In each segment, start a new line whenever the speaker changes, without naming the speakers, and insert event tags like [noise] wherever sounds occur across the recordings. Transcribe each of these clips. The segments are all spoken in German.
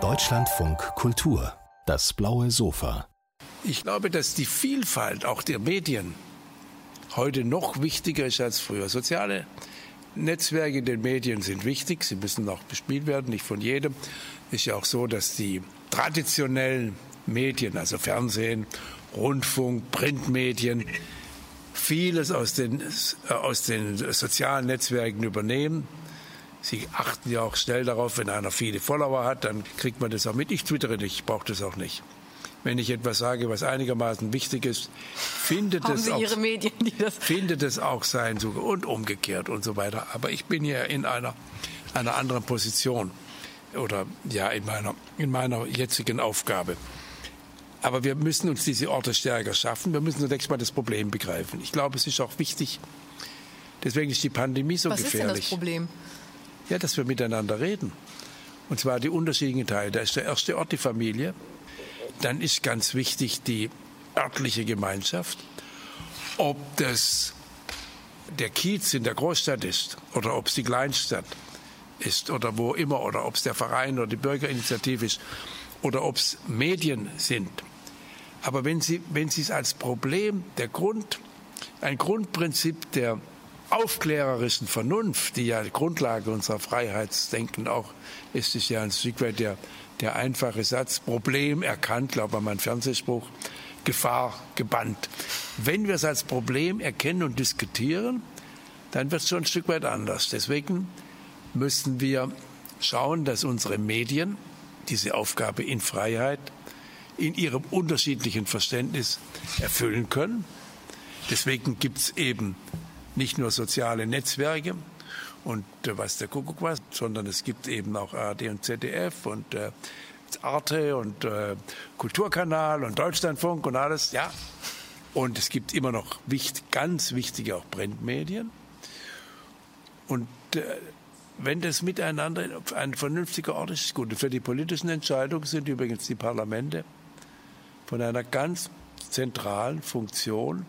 Deutschlandfunk Kultur, das blaue Sofa.
Ich glaube, dass die Vielfalt auch der Medien heute noch wichtiger ist als früher. Soziale Netzwerke in den Medien sind wichtig, sie müssen auch bespielt werden, nicht von jedem. Ist ja auch so, dass die traditionellen Medien, also Fernsehen, Rundfunk, Printmedien, vieles aus den, aus den sozialen Netzwerken übernehmen. Sie achten ja auch schnell darauf, wenn einer viele Follower hat, dann kriegt man das auch mit. Ich twittere nicht, ich brauche das auch nicht. Wenn ich etwas sage, was einigermaßen wichtig ist, findet es auch,
Medien,
findet es auch sein und umgekehrt und so weiter. Aber ich bin ja in einer, einer anderen Position oder ja in meiner, in meiner jetzigen Aufgabe. Aber wir müssen uns diese Orte stärker schaffen. Wir müssen zunächst mal das Problem begreifen. Ich glaube, es ist auch wichtig. Deswegen ist die Pandemie so
Was
gefährlich.
Was ist denn das Problem?
Ja, dass wir miteinander reden. Und zwar die unterschiedlichen Teile. Da ist der erste Ort die Familie. Dann ist ganz wichtig die örtliche Gemeinschaft. Ob das der Kiez in der Großstadt ist oder ob es die Kleinstadt ist oder wo immer oder ob es der Verein oder die Bürgerinitiative ist oder ob es Medien sind. Aber wenn Sie, wenn Sie es als Problem, der Grund, ein Grundprinzip der aufklärerischen Vernunft, die ja Grundlage unserer Freiheitsdenken auch ist, ist ja ein Stück weit der, der einfache Satz, Problem erkannt, glaube ich, mein Fernsehspruch, Gefahr gebannt. Wenn wir es als Problem erkennen und diskutieren, dann wird es schon ein Stück weit anders. Deswegen müssen wir schauen, dass unsere Medien diese Aufgabe in Freiheit in ihrem unterschiedlichen Verständnis erfüllen können. Deswegen gibt es eben nicht nur soziale Netzwerke und äh, was der Kuckuck was, sondern es gibt eben auch ARD und ZDF und äh, Arte und äh, Kulturkanal und Deutschlandfunk und alles, ja. Und es gibt immer noch wichtig, ganz wichtige auch Printmedien. Und äh, wenn das miteinander ein vernünftiger Ort ist, ist gut. Für die politischen Entscheidungen sind übrigens die Parlamente von einer ganz zentralen Funktion.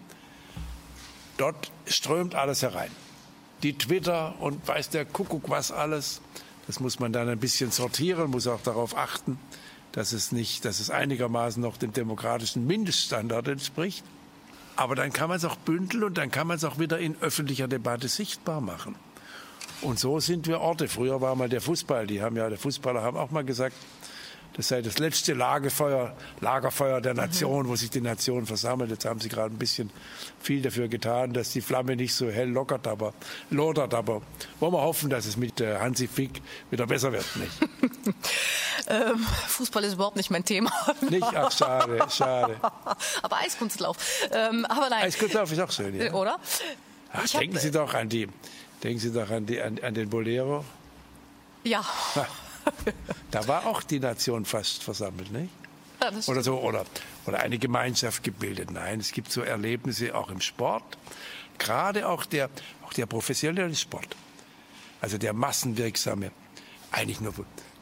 Dort strömt alles herein. Die Twitter und weiß der Kuckuck was alles. Das muss man dann ein bisschen sortieren, muss auch darauf achten, dass es nicht, dass es einigermaßen noch dem demokratischen Mindeststandard entspricht. Aber dann kann man es auch bündeln und dann kann man es auch wieder in öffentlicher Debatte sichtbar machen. Und so sind wir Orte. Früher war mal der Fußball. Die haben ja, der Fußballer haben auch mal gesagt, das sei das letzte Lagerfeuer, Lagerfeuer der Nation, wo sich die Nation versammelt. Jetzt haben sie gerade ein bisschen viel dafür getan, dass die Flamme nicht so hell lockert, aber lodert. Aber wollen wir hoffen, dass es mit äh, Hansi Fick wieder besser wird, nicht? [laughs]
ähm, Fußball ist überhaupt nicht mein Thema.
nicht? Ach, schade, schade. [laughs]
aber Eiskunstlauf. Ähm, aber nein.
Eiskunstlauf ist auch schön, ja.
Oder?
Ach, denken Sie doch an die, denken Sie doch an, die, an, an den Bolero.
Ja.
Da war auch die Nation fast versammelt, nicht?
Ja,
oder so, oder, oder eine Gemeinschaft gebildet. Nein, es gibt so Erlebnisse auch im Sport. Gerade auch der, auch der professionelle Sport. Also der massenwirksame. Eigentlich nur,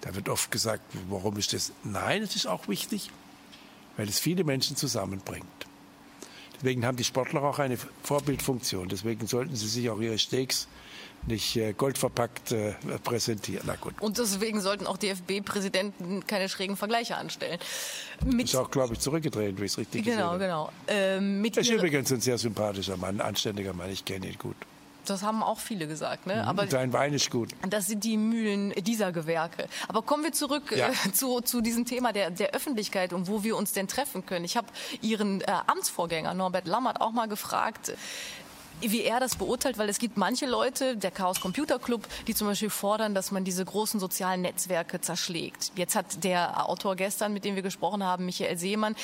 da wird oft gesagt, warum ist das? Nein, es ist auch wichtig, weil es viele Menschen zusammenbringt. Deswegen haben die Sportler auch eine Vorbildfunktion. Deswegen sollten sie sich auch ihre Steaks nicht äh, goldverpackt äh, präsentieren. Na gut.
Und deswegen sollten auch DFB-Präsidenten keine schrägen Vergleiche anstellen.
Mit ist auch, glaube ich, zurückgedreht, wie ich es richtig
genau,
gesehen habe.
Genau, genau. Ähm, mit
ist übrigens ein sehr sympathischer Mann, ein anständiger Mann. Ich kenne ihn gut.
Das haben auch viele gesagt. Ne?
Mhm, Aber Sein Wein ist gut.
Das sind die Mühlen dieser Gewerke. Aber kommen wir zurück ja. äh, zu, zu diesem Thema der, der Öffentlichkeit und wo wir uns denn treffen können. Ich habe Ihren äh, Amtsvorgänger Norbert Lammert auch mal gefragt, wie er das beurteilt, weil es gibt manche Leute, der Chaos Computer Club, die zum Beispiel fordern, dass man diese großen sozialen Netzwerke zerschlägt. Jetzt hat der Autor gestern, mit dem wir gesprochen haben, Michael Seemann,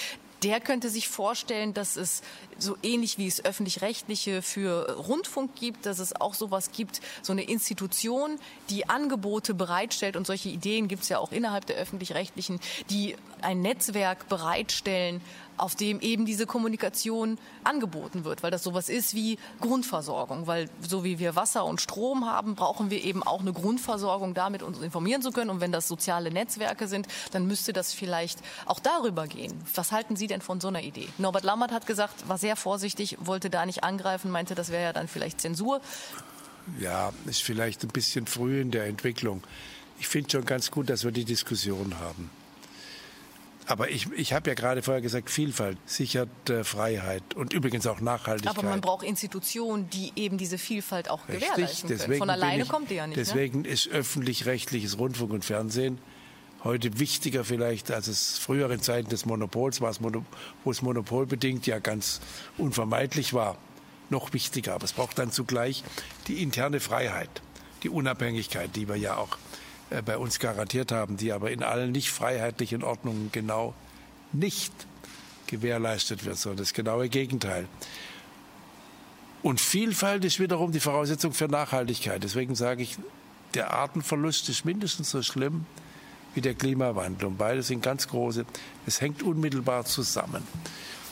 der könnte sich vorstellen, dass es so ähnlich wie es öffentlich-rechtliche für Rundfunk gibt, dass es auch sowas gibt, so eine Institution, die Angebote bereitstellt. Und solche Ideen gibt es ja auch innerhalb der öffentlich-rechtlichen, die ein Netzwerk bereitstellen, auf dem eben diese Kommunikation angeboten wird, weil das sowas ist wie Grundversorgung, weil so wie wir Wasser und Strom haben, brauchen wir eben auch eine Grundversorgung, damit uns informieren zu können. Und wenn das soziale Netzwerke sind, dann müsste das vielleicht auch darüber gehen. Was halten Sie denn von so einer Idee? Norbert Lammert hat gesagt, war sehr vorsichtig, wollte da nicht angreifen, meinte, das wäre ja dann vielleicht Zensur.
Ja, ist vielleicht ein bisschen früh in der Entwicklung. ich finde schon ganz gut, dass wir die Diskussion haben. Aber ich, ich habe ja gerade vorher gesagt, Vielfalt sichert äh, Freiheit und übrigens auch Nachhaltigkeit.
Aber man braucht Institutionen, die eben diese Vielfalt auch Richtig, gewährleisten können. Von alleine ich, kommt die ja nicht.
Ne? Deswegen ne? ist öffentlich-rechtliches Rundfunk und Fernsehen heute wichtiger vielleicht, als es früher in Zeiten des Monopols war, wo es monopolbedingt ja ganz unvermeidlich war. Noch wichtiger. Aber es braucht dann zugleich die interne Freiheit, die Unabhängigkeit, die wir ja auch bei uns garantiert haben, die aber in allen nicht freiheitlichen Ordnungen genau nicht gewährleistet wird, sondern das genaue Gegenteil. Und Vielfalt ist wiederum die Voraussetzung für Nachhaltigkeit. Deswegen sage ich, der Artenverlust ist mindestens so schlimm wie der Klimawandel. Und beide sind ganz große. Es hängt unmittelbar zusammen.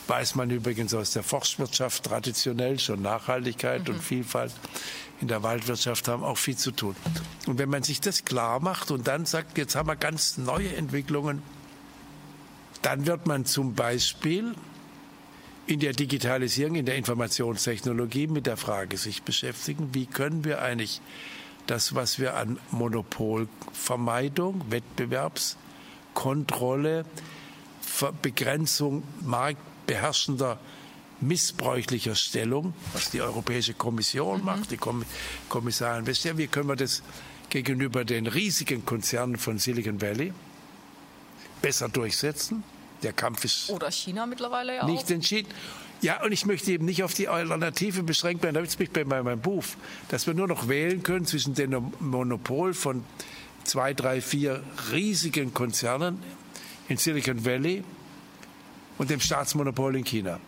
Weiß man übrigens aus der Forstwirtschaft traditionell schon Nachhaltigkeit mhm. und Vielfalt in der Waldwirtschaft haben auch viel zu tun. Und wenn man sich das klar macht und dann sagt, jetzt haben wir ganz neue Entwicklungen, dann wird man zum Beispiel in der Digitalisierung, in der Informationstechnologie mit der Frage sich beschäftigen, wie können wir eigentlich das, was wir an Monopolvermeidung, Wettbewerbskontrolle, Begrenzung marktbeherrschender missbräuchlicher Stellung, was die Europäische Kommission mhm. macht, die Kommissarin Vestager. Wie können wir das gegenüber den riesigen Konzernen von Silicon Valley besser durchsetzen? Der Kampf ist.
Oder China mittlerweile ja
Nicht entschieden. Ja, und ich möchte eben nicht auf die Alternative beschränkt werden. Da ist mich bei meinem Buch, dass wir nur noch wählen können zwischen dem Monopol von zwei, drei, vier riesigen Konzernen in Silicon Valley und dem Staatsmonopol in China.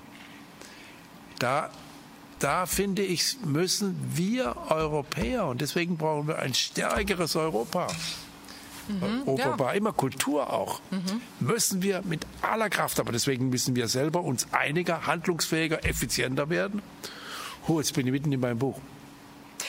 Da, da finde ich, müssen wir Europäer, und deswegen brauchen wir ein stärkeres Europa, mhm, Europa ja. immer Kultur auch, mhm. müssen wir mit aller Kraft, aber deswegen müssen wir selber uns einiger, handlungsfähiger, effizienter werden. Oh, jetzt bin ich mitten in meinem Buch.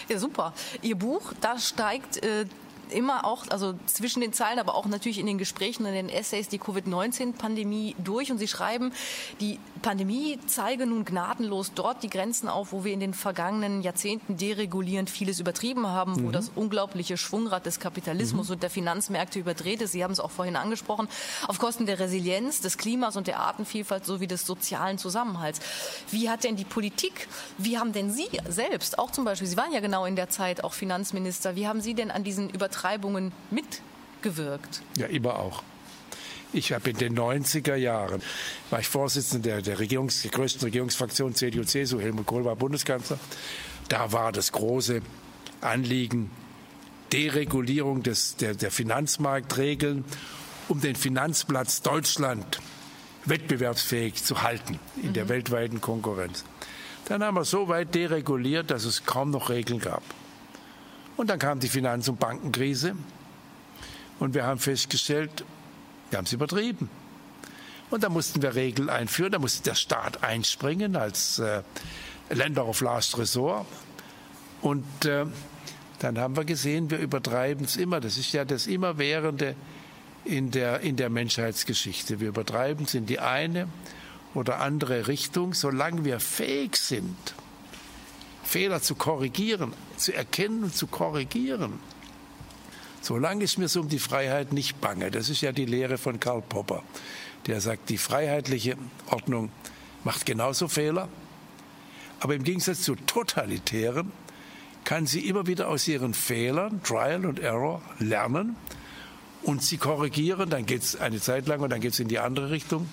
Ja, super. Ihr Buch, da steigt äh, immer auch, also zwischen den Zeilen, aber auch natürlich in den Gesprächen und in den Essays die Covid-19-Pandemie durch. Und Sie schreiben, die Pandemie zeige nun gnadenlos dort die Grenzen auf, wo wir in den vergangenen Jahrzehnten deregulierend vieles übertrieben haben, mhm. wo das unglaubliche Schwungrad des Kapitalismus mhm. und der Finanzmärkte überdreht ist. Sie haben es auch vorhin angesprochen, auf Kosten der Resilienz, des Klimas und der Artenvielfalt sowie des sozialen Zusammenhalts. Wie hat denn die Politik, wie haben denn Sie selbst, auch zum Beispiel, Sie waren ja genau in der Zeit auch Finanzminister, wie haben Sie denn an diesen Übertreibungen mitgewirkt?
Ja, immer auch. Ich habe in den 90er Jahren, war ich Vorsitzender der, der, Regierungs-, der größten Regierungsfraktion CDU-CSU, Helmut Kohl war Bundeskanzler. Da war das große Anliegen Deregulierung des, der, der Finanzmarktregeln, um den Finanzplatz Deutschland wettbewerbsfähig zu halten in mhm. der weltweiten Konkurrenz. Dann haben wir so weit dereguliert, dass es kaum noch Regeln gab. Und dann kam die Finanz- und Bankenkrise. Und wir haben festgestellt, wir haben es übertrieben. Und da mussten wir Regeln einführen, da musste der Staat einspringen als äh, Länder of Last Resort. Und äh, dann haben wir gesehen, wir übertreiben es immer. Das ist ja das Immerwährende in der, in der Menschheitsgeschichte. Wir übertreiben es in die eine oder andere Richtung, solange wir fähig sind, Fehler zu korrigieren, zu erkennen und zu korrigieren Solange ist mir so um die Freiheit nicht bange. Das ist ja die Lehre von Karl Popper, der sagt, die freiheitliche Ordnung macht genauso Fehler, aber im Gegensatz zu totalitären kann sie immer wieder aus ihren Fehlern, Trial und Error, lernen und sie korrigieren, dann geht es eine Zeit lang und dann geht es in die andere Richtung.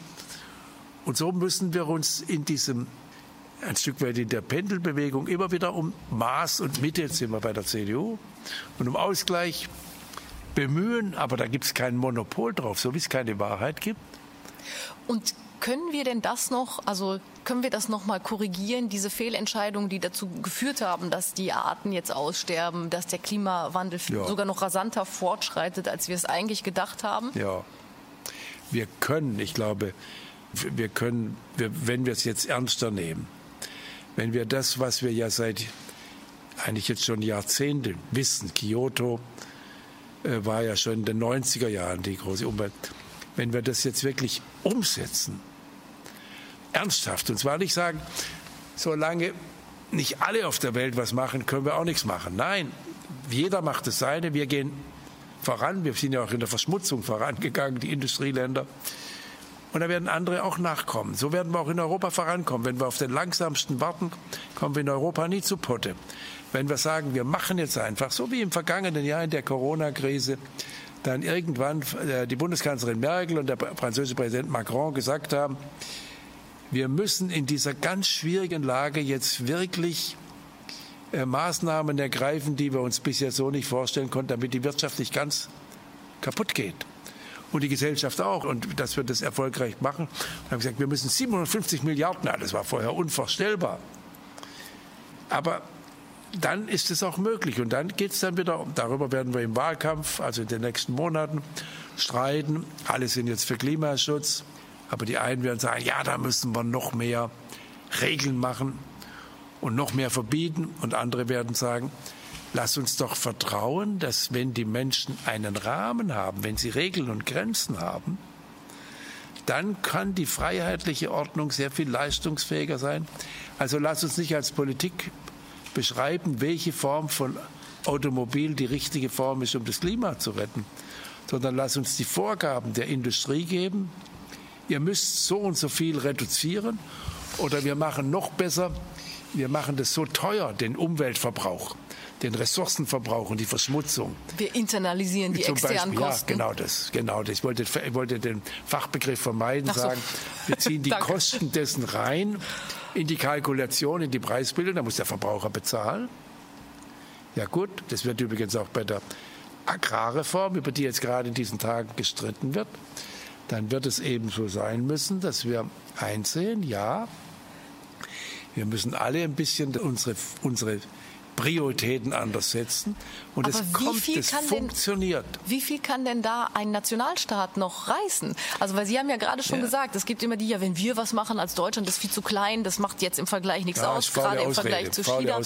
Und so müssen wir uns in diesem, ein Stück weit in der Pendelbewegung, immer wieder um Maß und Mitte, jetzt sind wir bei der CDU, und um Ausgleich bemühen, aber da gibt es kein Monopol drauf, so wie es keine Wahrheit gibt.
Und können wir denn das noch, also können wir das noch mal korrigieren, diese Fehlentscheidungen, die dazu geführt haben, dass die Arten jetzt aussterben, dass der Klimawandel ja. sogar noch rasanter fortschreitet, als wir es eigentlich gedacht haben?
Ja, wir können, ich glaube, wir können, wenn wir es jetzt ernster nehmen, wenn wir das, was wir ja seit eigentlich jetzt schon Jahrzehnten wissen, Kyoto, äh, war ja schon in den 90er Jahren die große Umwelt. Wenn wir das jetzt wirklich umsetzen, ernsthaft, und zwar nicht sagen, solange nicht alle auf der Welt was machen, können wir auch nichts machen. Nein, jeder macht das seine, wir gehen voran. Wir sind ja auch in der Verschmutzung vorangegangen, die Industrieländer. Und da werden andere auch nachkommen. So werden wir auch in Europa vorankommen. Wenn wir auf den langsamsten warten, kommen wir in Europa nie zu Potte. Wenn wir sagen, wir machen jetzt einfach, so wie im vergangenen Jahr in der Corona-Krise, dann irgendwann äh, die Bundeskanzlerin Merkel und der französische Präsident Macron gesagt haben, wir müssen in dieser ganz schwierigen Lage jetzt wirklich äh, Maßnahmen ergreifen, die wir uns bisher so nicht vorstellen konnten, damit die Wirtschaft nicht ganz kaputt geht. Und die Gesellschaft auch. Und dass wir das erfolgreich machen. Wir haben gesagt, wir müssen 750 Milliarden, das war vorher unvorstellbar. Aber dann ist es auch möglich. Und dann geht es dann wieder, darüber werden wir im Wahlkampf, also in den nächsten Monaten, streiten. Alle sind jetzt für Klimaschutz. Aber die einen werden sagen, ja, da müssen wir noch mehr Regeln machen und noch mehr verbieten. Und andere werden sagen, lass uns doch vertrauen, dass wenn die Menschen einen Rahmen haben, wenn sie Regeln und Grenzen haben, dann kann die freiheitliche Ordnung sehr viel leistungsfähiger sein. Also lass uns nicht als Politik beschreiben, welche Form von Automobil die richtige Form ist, um das Klima zu retten, sondern lass uns die Vorgaben der Industrie geben. Ihr müsst so und so viel reduzieren oder wir machen noch besser, wir machen das so teuer, den Umweltverbrauch, den Ressourcenverbrauch und die Verschmutzung.
Wir internalisieren die
Zum
externen
Beispiel,
Kosten.
Ja, genau das, genau das. Ich wollte, ich wollte den Fachbegriff vermeiden,
so.
sagen, wir ziehen die. [laughs] Kosten dessen rein in die Kalkulation, in die Preisbildung, da muss der Verbraucher bezahlen. Ja gut, das wird übrigens auch bei der Agrarreform, über die jetzt gerade in diesen Tagen gestritten wird, dann wird es eben so sein müssen, dass wir einsehen, ja, wir müssen alle ein bisschen unsere, unsere Prioritäten anders setzen. Und
Aber
es
wie
kommt,
viel
es
kann denn-
funktioniert.
Wie viel kann denn da ein Nationalstaat noch reißen? Also, weil Sie haben ja gerade schon
Ja.
gesagt, es gibt immer die, ja, wenn wir was machen als Deutschland, das ist viel zu klein, das macht jetzt im Vergleich nichts
Ja,
aus, gerade im
Ausrede,
Vergleich zu China.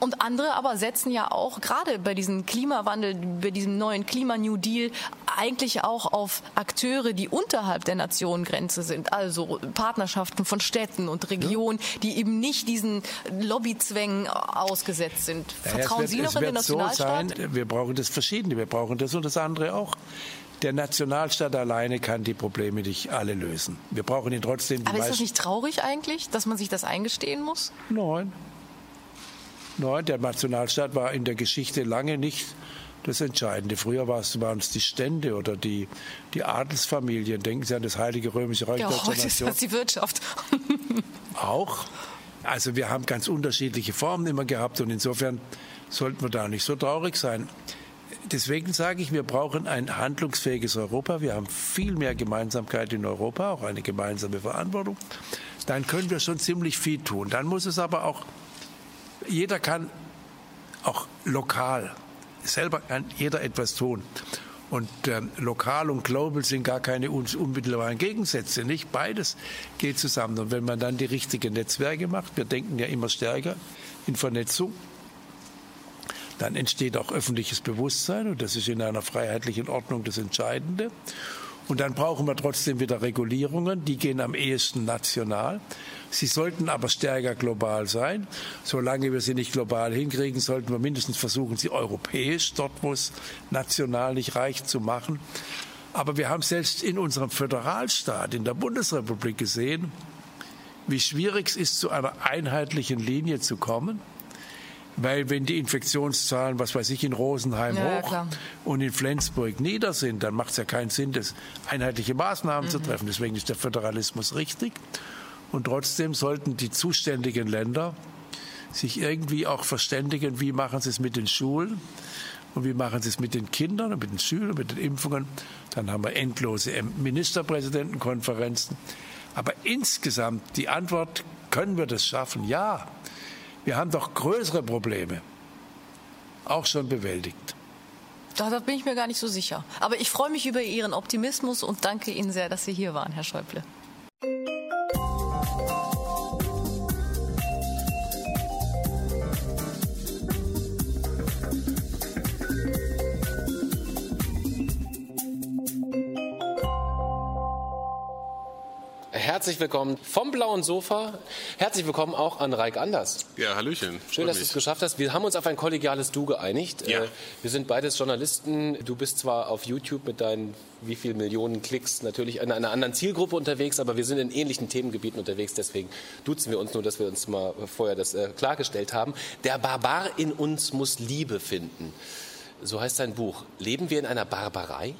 Und andere aber setzen ja auch gerade bei diesem Klimawandel, bei diesem neuen Klima-New Deal eigentlich auch auf Akteure, die unterhalb der Nationengrenze sind. Also Partnerschaften von Städten und Regionen, die eben nicht diesen Lobbyzwängen ausgesetzt sind. Vertrauen
es
Sie
wird,
noch in den
wird so
Nationalstaat?
Sein, wir brauchen das Verschiedene, wir brauchen das und das andere auch. Der Nationalstaat alleine kann die Probleme nicht alle lösen. Wir brauchen ihn trotzdem.
Aber ist das nicht traurig eigentlich, dass man sich das eingestehen muss?
Nein. Nein, der Nationalstaat war in der Geschichte lange nicht das Entscheidende. Früher war es- waren es die Stände oder die, die Adelsfamilien. Denken Sie an das Heilige Römische Reich
Ja, heute ist das die Wirtschaft.
Auch. Also wir haben ganz unterschiedliche Formen immer gehabt und insofern sollten wir da nicht so traurig sein. Deswegen sage ich, wir brauchen ein handlungsfähiges Europa. Wir haben viel mehr Gemeinsamkeit in Europa, auch eine gemeinsame Verantwortung. Dann können wir schon ziemlich viel tun. Dann muss es aber auch, jeder kann auch lokal, selber kann jeder etwas tun. Und ähm, lokal und global sind gar keine un unmittelbaren Gegensätze, nicht? Beides geht zusammen. Und wenn man dann die richtigen Netzwerke macht, wir denken ja immer stärker in Vernetzung, dann entsteht auch öffentliches Bewusstsein und das ist in einer freiheitlichen Ordnung das Entscheidende. Und dann brauchen wir trotzdem wieder Regulierungen, die gehen am ehesten national. Sie sollten aber stärker global sein. Solange wir sie nicht global hinkriegen, sollten wir mindestens versuchen, sie europäisch, dort wo es national nicht reicht, zu machen. Aber wir haben selbst in unserem Föderalstaat, in der Bundesrepublik gesehen, wie schwierig es ist, zu einer einheitlichen Linie zu kommen. Weil wenn die Infektionszahlen, was weiß ich, in Rosenheim
Ja, ja,
hoch
klar.
und in Flensburg nieder sind, dann macht es ja keinen Sinn, das einheitliche Maßnahmen
Mhm.
zu treffen. Deswegen ist der Föderalismus richtig. Und trotzdem sollten die zuständigen Länder sich irgendwie auch verständigen, wie machen sie es mit den Schulen und wie machen sie es mit den Kindern und mit den Schülern, mit den Impfungen. Dann haben wir endlose Ministerpräsidentenkonferenzen. Aber insgesamt die Antwort, können wir das schaffen? Ja. Wir haben doch größere Probleme auch schon bewältigt.
Da, bin ich mir gar nicht so sicher. Aber ich freue mich über Ihren Optimismus und danke Ihnen sehr, dass Sie hier waren, Herr Schäuble.
Herzlich willkommen vom blauen Sofa. Herzlich willkommen auch an Reik Anders.
Ja, Hallöchen.
Schön, dass du es geschafft hast. Wir haben uns auf ein kollegiales Du geeinigt.
Ja.
Äh, Wir sind beides Journalisten. Du bist zwar auf YouTube mit deinen wie viel Millionen Klicks natürlich in einer anderen Zielgruppe unterwegs, aber wir sind in ähnlichen Themengebieten unterwegs. Deswegen duzen wir uns nur, dass wir uns mal vorher das äh, klargestellt haben. Der Barbar in uns muss Liebe finden. So heißt sein Buch. Leben wir in einer Barbarei?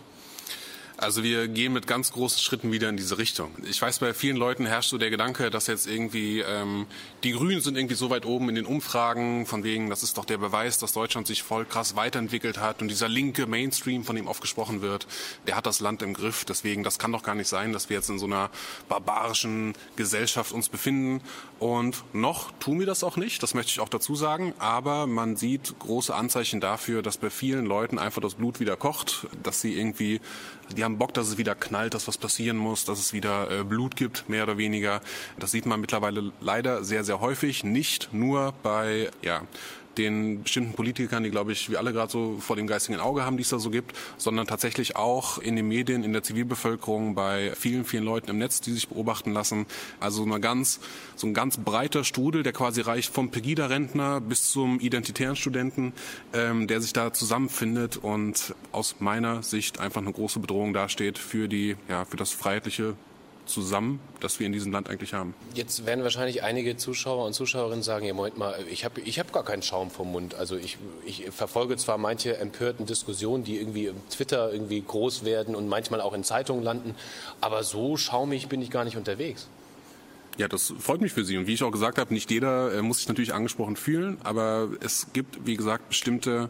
Also wir gehen mit ganz großen Schritten wieder in diese Richtung. Ich weiß, bei vielen Leuten herrscht so der Gedanke, dass jetzt irgendwie ähm, die Grünen sind irgendwie so weit oben in den Umfragen, von wegen, das ist doch der Beweis, dass Deutschland sich voll krass weiterentwickelt hat und dieser linke Mainstream, von dem oft gesprochen wird, der hat das Land im Griff. Deswegen, das kann doch gar nicht sein, dass wir jetzt in so einer barbarischen Gesellschaft uns befinden. Und noch tun wir das auch nicht, das möchte ich auch dazu sagen. Aber man sieht große Anzeichen dafür, dass bei vielen Leuten einfach das Blut wieder kocht, dass sie irgendwie die haben Bock, dass es wieder knallt, dass was passieren muss, dass es wieder äh, Blut gibt, mehr oder weniger. Das sieht man mittlerweile leider sehr, sehr häufig. Nicht nur bei ja, den bestimmten Politikern, die, glaube ich, wir alle gerade so vor dem geistigen Auge haben, die es da so gibt, sondern tatsächlich auch in den Medien, in der Zivilbevölkerung, bei vielen, vielen Leuten im Netz, die sich beobachten lassen. Also eine ganz, so ein ganz breiter Strudel, der quasi reicht vom Pegida-Rentner bis zum identitären Studenten, ähm, der sich da zusammenfindet und aus meiner Sicht einfach eine große Bedrohung dasteht für die, ja, für das freiheitliche zusammen, das wir in diesem Land eigentlich haben.
Jetzt werden wahrscheinlich einige Zuschauer und Zuschauerinnen sagen, ja, Moment mal, ich habe ich hab gar keinen Schaum vom Mund. Also ich, ich verfolge zwar manche empörten Diskussionen, die irgendwie im Twitter irgendwie groß werden und manchmal auch in Zeitungen landen, aber so schaumig bin ich gar nicht unterwegs.
Ja, das freut mich für Sie. Und wie ich auch gesagt habe, nicht jeder äh, muss sich natürlich angesprochen fühlen, aber es gibt, wie gesagt, bestimmte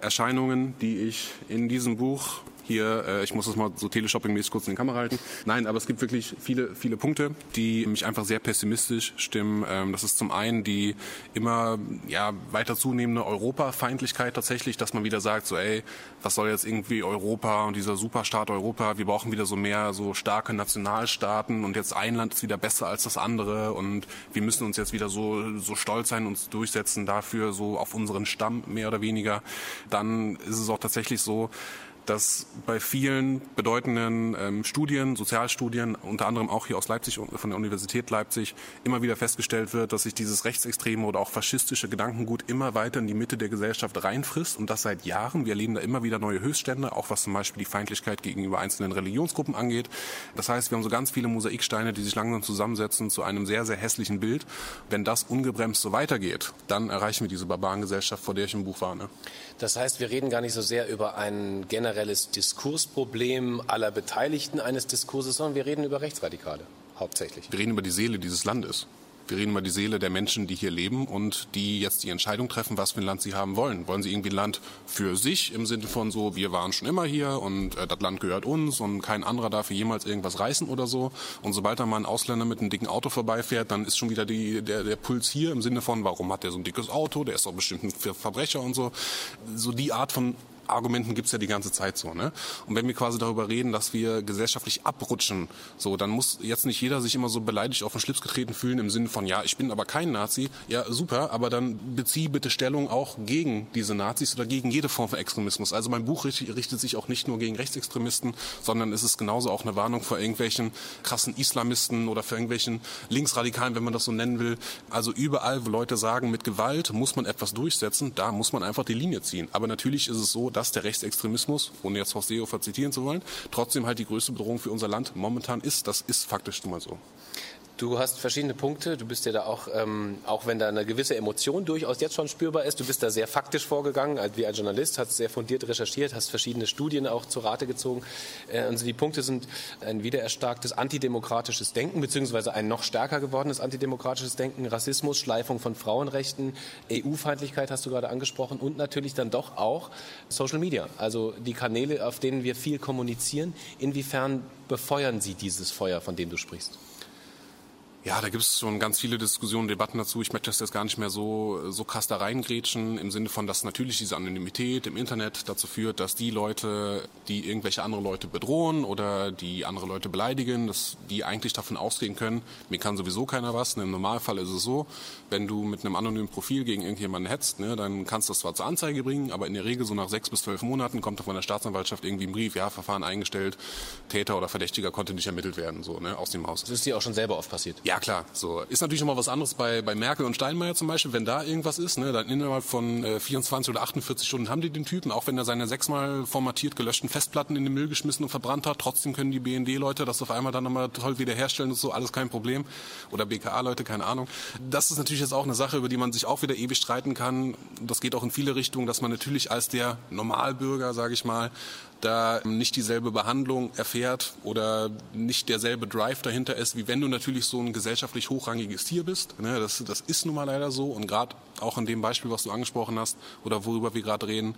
Erscheinungen, die ich in diesem Buch hier, äh, ich muss das mal so Teleshopping-mäßig kurz in die Kamera halten. Nein, aber es gibt wirklich viele, viele Punkte, die mich einfach sehr pessimistisch stimmen. Ähm, das ist zum einen die immer ja, weiter zunehmende Europafeindlichkeit tatsächlich, dass man wieder sagt, so ey, was soll jetzt irgendwie Europa und dieser Superstaat Europa, wir brauchen wieder so mehr so starke Nationalstaaten und jetzt ein Land ist wieder besser als das andere und wir müssen uns jetzt wieder so, so stolz sein, uns durchsetzen dafür, so auf unseren Stamm mehr oder weniger. Dann ist es auch tatsächlich so, dass bei vielen bedeutenden ähm, Studien, Sozialstudien, unter anderem auch hier aus Leipzig, von der Universität Leipzig, immer wieder festgestellt wird, dass sich dieses rechtsextreme oder auch faschistische Gedankengut immer weiter in die Mitte der Gesellschaft reinfrisst und das seit Jahren. Wir erleben da immer wieder neue Höchststände, auch was zum Beispiel die Feindlichkeit gegenüber einzelnen Religionsgruppen angeht. Das heißt, wir haben so ganz viele Mosaiksteine, die sich langsam zusammensetzen zu einem sehr, sehr hässlichen Bild. Wenn das ungebremst so weitergeht, dann erreichen wir diese Barbarengesellschaft, vor der ich im Buch warne.
Das heißt, wir reden gar nicht so sehr über ein generelles Diskursproblem aller Beteiligten eines Diskurses, sondern wir reden über Rechtsradikale hauptsächlich.
Wir reden über die Seele dieses Landes. Wir reden über die Seele der Menschen, die hier leben und die jetzt die Entscheidung treffen, was für ein Land sie haben wollen. Wollen sie irgendwie ein Land für sich im Sinne von so, wir waren schon immer hier und äh, das Land gehört uns und kein anderer darf hier jemals irgendwas reißen oder so. Und sobald da mal ein Ausländer mit einem dicken Auto vorbeifährt, dann ist schon wieder die, der, der Puls hier im Sinne von, warum hat der so ein dickes Auto, der ist doch bestimmt ein Verbrecher und so. So die Art von Argumenten gibt's ja die ganze Zeit so. Ne? Und wenn wir quasi darüber reden, dass wir gesellschaftlich abrutschen, so, dann muss jetzt nicht jeder sich immer so beleidigt auf den Schlips getreten fühlen im Sinne von, ja, ich bin aber kein Nazi. Ja, super, aber dann bezieh bitte Stellung auch gegen diese Nazis oder gegen jede Form von Extremismus. Also mein Buch richtet sich auch nicht nur gegen Rechtsextremisten, sondern es ist genauso auch eine Warnung vor irgendwelchen krassen Islamisten oder für irgendwelchen Linksradikalen, wenn man das so nennen will. Also überall, wo Leute sagen, mit Gewalt muss man etwas durchsetzen, da muss man einfach die Linie ziehen. Aber natürlich ist es so, dass der Rechtsextremismus, ohne jetzt Horst Seehofer zitieren zu wollen, trotzdem halt die größte Bedrohung für unser Land momentan ist. Das ist faktisch nun mal so.
Du hast verschiedene Punkte. Du bist ja da auch, ähm, auch wenn da eine gewisse Emotion durchaus jetzt schon spürbar ist, du bist da sehr faktisch vorgegangen, wie ein Journalist, hast sehr fundiert recherchiert, hast verschiedene Studien auch zu Rate gezogen. Äh, also die Punkte sind ein wiedererstarktes antidemokratisches Denken, beziehungsweise ein noch stärker gewordenes antidemokratisches Denken, Rassismus, Schleifung von Frauenrechten, EU-Feindlichkeit hast du gerade angesprochen und natürlich dann doch auch Social Media, also die Kanäle, auf denen wir viel kommunizieren. Inwiefern befeuern sie dieses Feuer, von dem du sprichst?
Ja, da gibt es schon ganz viele Diskussionen, Debatten dazu. Ich möchte das jetzt gar nicht mehr so, so krass da reingrätschen, im Sinne von, dass natürlich diese Anonymität im Internet dazu führt, dass die Leute, die irgendwelche andere Leute bedrohen oder die andere Leute beleidigen, dass die eigentlich davon ausgehen können, mir kann sowieso keiner was. Im Normalfall ist es so, wenn du mit einem anonymen Profil gegen irgendjemanden hetzt, ne, dann kannst du das zwar zur Anzeige bringen, aber in der Regel so nach sechs bis zwölf Monaten kommt da von der Staatsanwaltschaft irgendwie ein Brief, ja, Verfahren eingestellt, Täter oder Verdächtiger konnte nicht ermittelt werden, so, ne, aus dem Haus.
Das ist dir auch schon selber oft passiert?
Ja, klar. So. Ist natürlich nochmal was anderes bei, bei Merkel und Steinmeier zum Beispiel. Wenn da irgendwas ist, ne, dann innerhalb von äh, 24 oder 48 Stunden haben die den Typen, auch wenn er seine sechsmal formatiert gelöschten Festplatten in den Müll geschmissen und verbrannt hat. Trotzdem können die BND-Leute das auf einmal dann nochmal toll wiederherstellen und so, alles kein Problem. Oder BKA-Leute, keine Ahnung. Das ist natürlich jetzt auch eine Sache, über die man sich auch wieder ewig streiten kann. Das geht auch in viele Richtungen, dass man natürlich als der Normalbürger, sage ich mal, da nicht dieselbe Behandlung erfährt oder nicht derselbe Drive dahinter ist, wie wenn du natürlich so ein gesellschaftlich hochrangiges Tier bist. Ne, das, das ist nun mal leider so und gerade auch in dem Beispiel, was du angesprochen hast oder worüber wir gerade reden,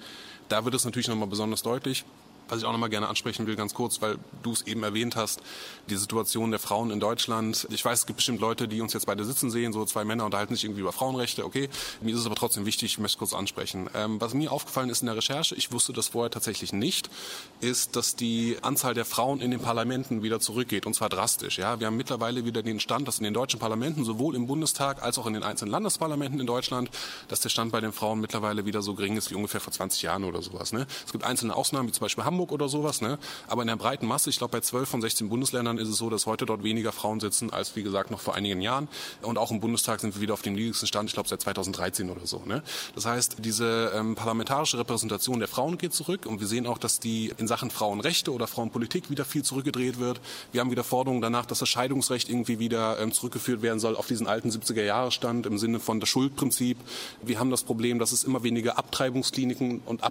da wird es natürlich nochmal besonders deutlich. Was ich auch noch mal gerne ansprechen will, ganz kurz, weil du es eben erwähnt hast, die Situation der Frauen in Deutschland. Ich weiß, es gibt bestimmt Leute, die uns jetzt beide sitzen sehen, so zwei Männer unterhalten sich irgendwie über Frauenrechte, okay. Mir ist es aber trotzdem wichtig, ich möchte es kurz ansprechen. Ähm, was mir aufgefallen ist in der Recherche, ich wusste das vorher tatsächlich nicht, ist, dass die Anzahl der Frauen in den Parlamenten wieder zurückgeht, und zwar drastisch. Ja, Wir haben mittlerweile wieder den Stand, dass in den deutschen Parlamenten, sowohl im Bundestag als auch in den einzelnen Landesparlamenten in Deutschland, dass der Stand bei den Frauen mittlerweile wieder so gering ist wie ungefähr vor 20 Jahren oder sowas. Ne? Es gibt einzelne Ausnahmen, wie zum Beispiel Hamburg, Hamburg oder sowas. Ne? Aber in der breiten Masse, ich glaube bei 12 von 16 Bundesländern ist es so, dass heute dort weniger Frauen sitzen als, wie gesagt, noch vor einigen Jahren. Und auch im Bundestag sind wir wieder auf dem niedrigsten Stand, ich glaube seit 2013 oder so. Ne? Das heißt, diese ähm, parlamentarische Repräsentation der Frauen geht zurück und wir sehen auch, dass die in Sachen Frauenrechte oder Frauenpolitik wieder viel zurückgedreht wird. Wir haben wieder Forderungen danach, dass das Scheidungsrecht irgendwie wieder ähm, zurückgeführt werden soll auf diesen alten 70er-Jahre-Stand im Sinne von das Schuldprinzip. Wir haben das Problem, dass es immer weniger Abtreibungskliniken und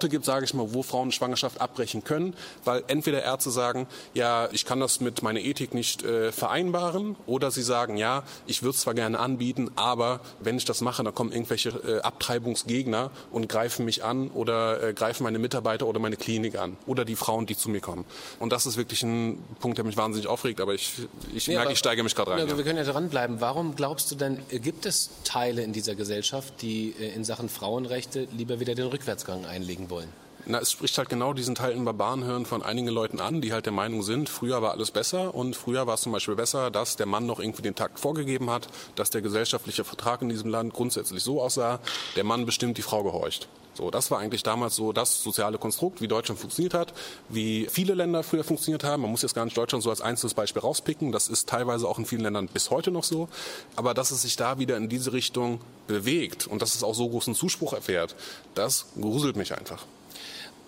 Abtreibungsorte gibt, sage ich mal, wo Frauen Schwangerschaft abbrechen können, weil entweder Ärzte sagen, ja, ich kann das mit meiner Ethik nicht äh, vereinbaren, oder sie sagen, ja, ich würde es zwar gerne anbieten, aber wenn ich das mache, dann kommen irgendwelche äh, Abtreibungsgegner und greifen mich an oder äh, greifen meine Mitarbeiter oder meine Klinik an oder die Frauen, die zu mir kommen. Und das ist wirklich ein Punkt, der mich wahnsinnig aufregt, aber ich, ich
nee,
merke,
aber,
ich steige mich gerade rein.
Ja,
ja.
Wir können ja dranbleiben. Warum glaubst du denn, gibt es Teile in dieser Gesellschaft, die äh, in Sachen Frauenrechte lieber wieder den Rückwärtsgang einlegen wollen?
Na, es spricht halt genau diesen Teil in Barbarenhören von einigen Leuten an, die halt der Meinung sind, früher war alles besser und früher war es zum Beispiel besser, dass der Mann noch irgendwie den Takt vorgegeben hat, dass der gesellschaftliche Vertrag in diesem Land grundsätzlich so aussah, der Mann bestimmt, die Frau gehorcht. So, das war eigentlich damals so das soziale Konstrukt, wie Deutschland funktioniert hat, wie viele Länder früher funktioniert haben. Man muss jetzt gar nicht Deutschland so als einzelnes Beispiel rauspicken. Das ist teilweise auch in vielen Ländern bis heute noch so. Aber dass es sich da wieder in diese Richtung bewegt und dass es auch so großen Zuspruch erfährt, das gruselt mich einfach.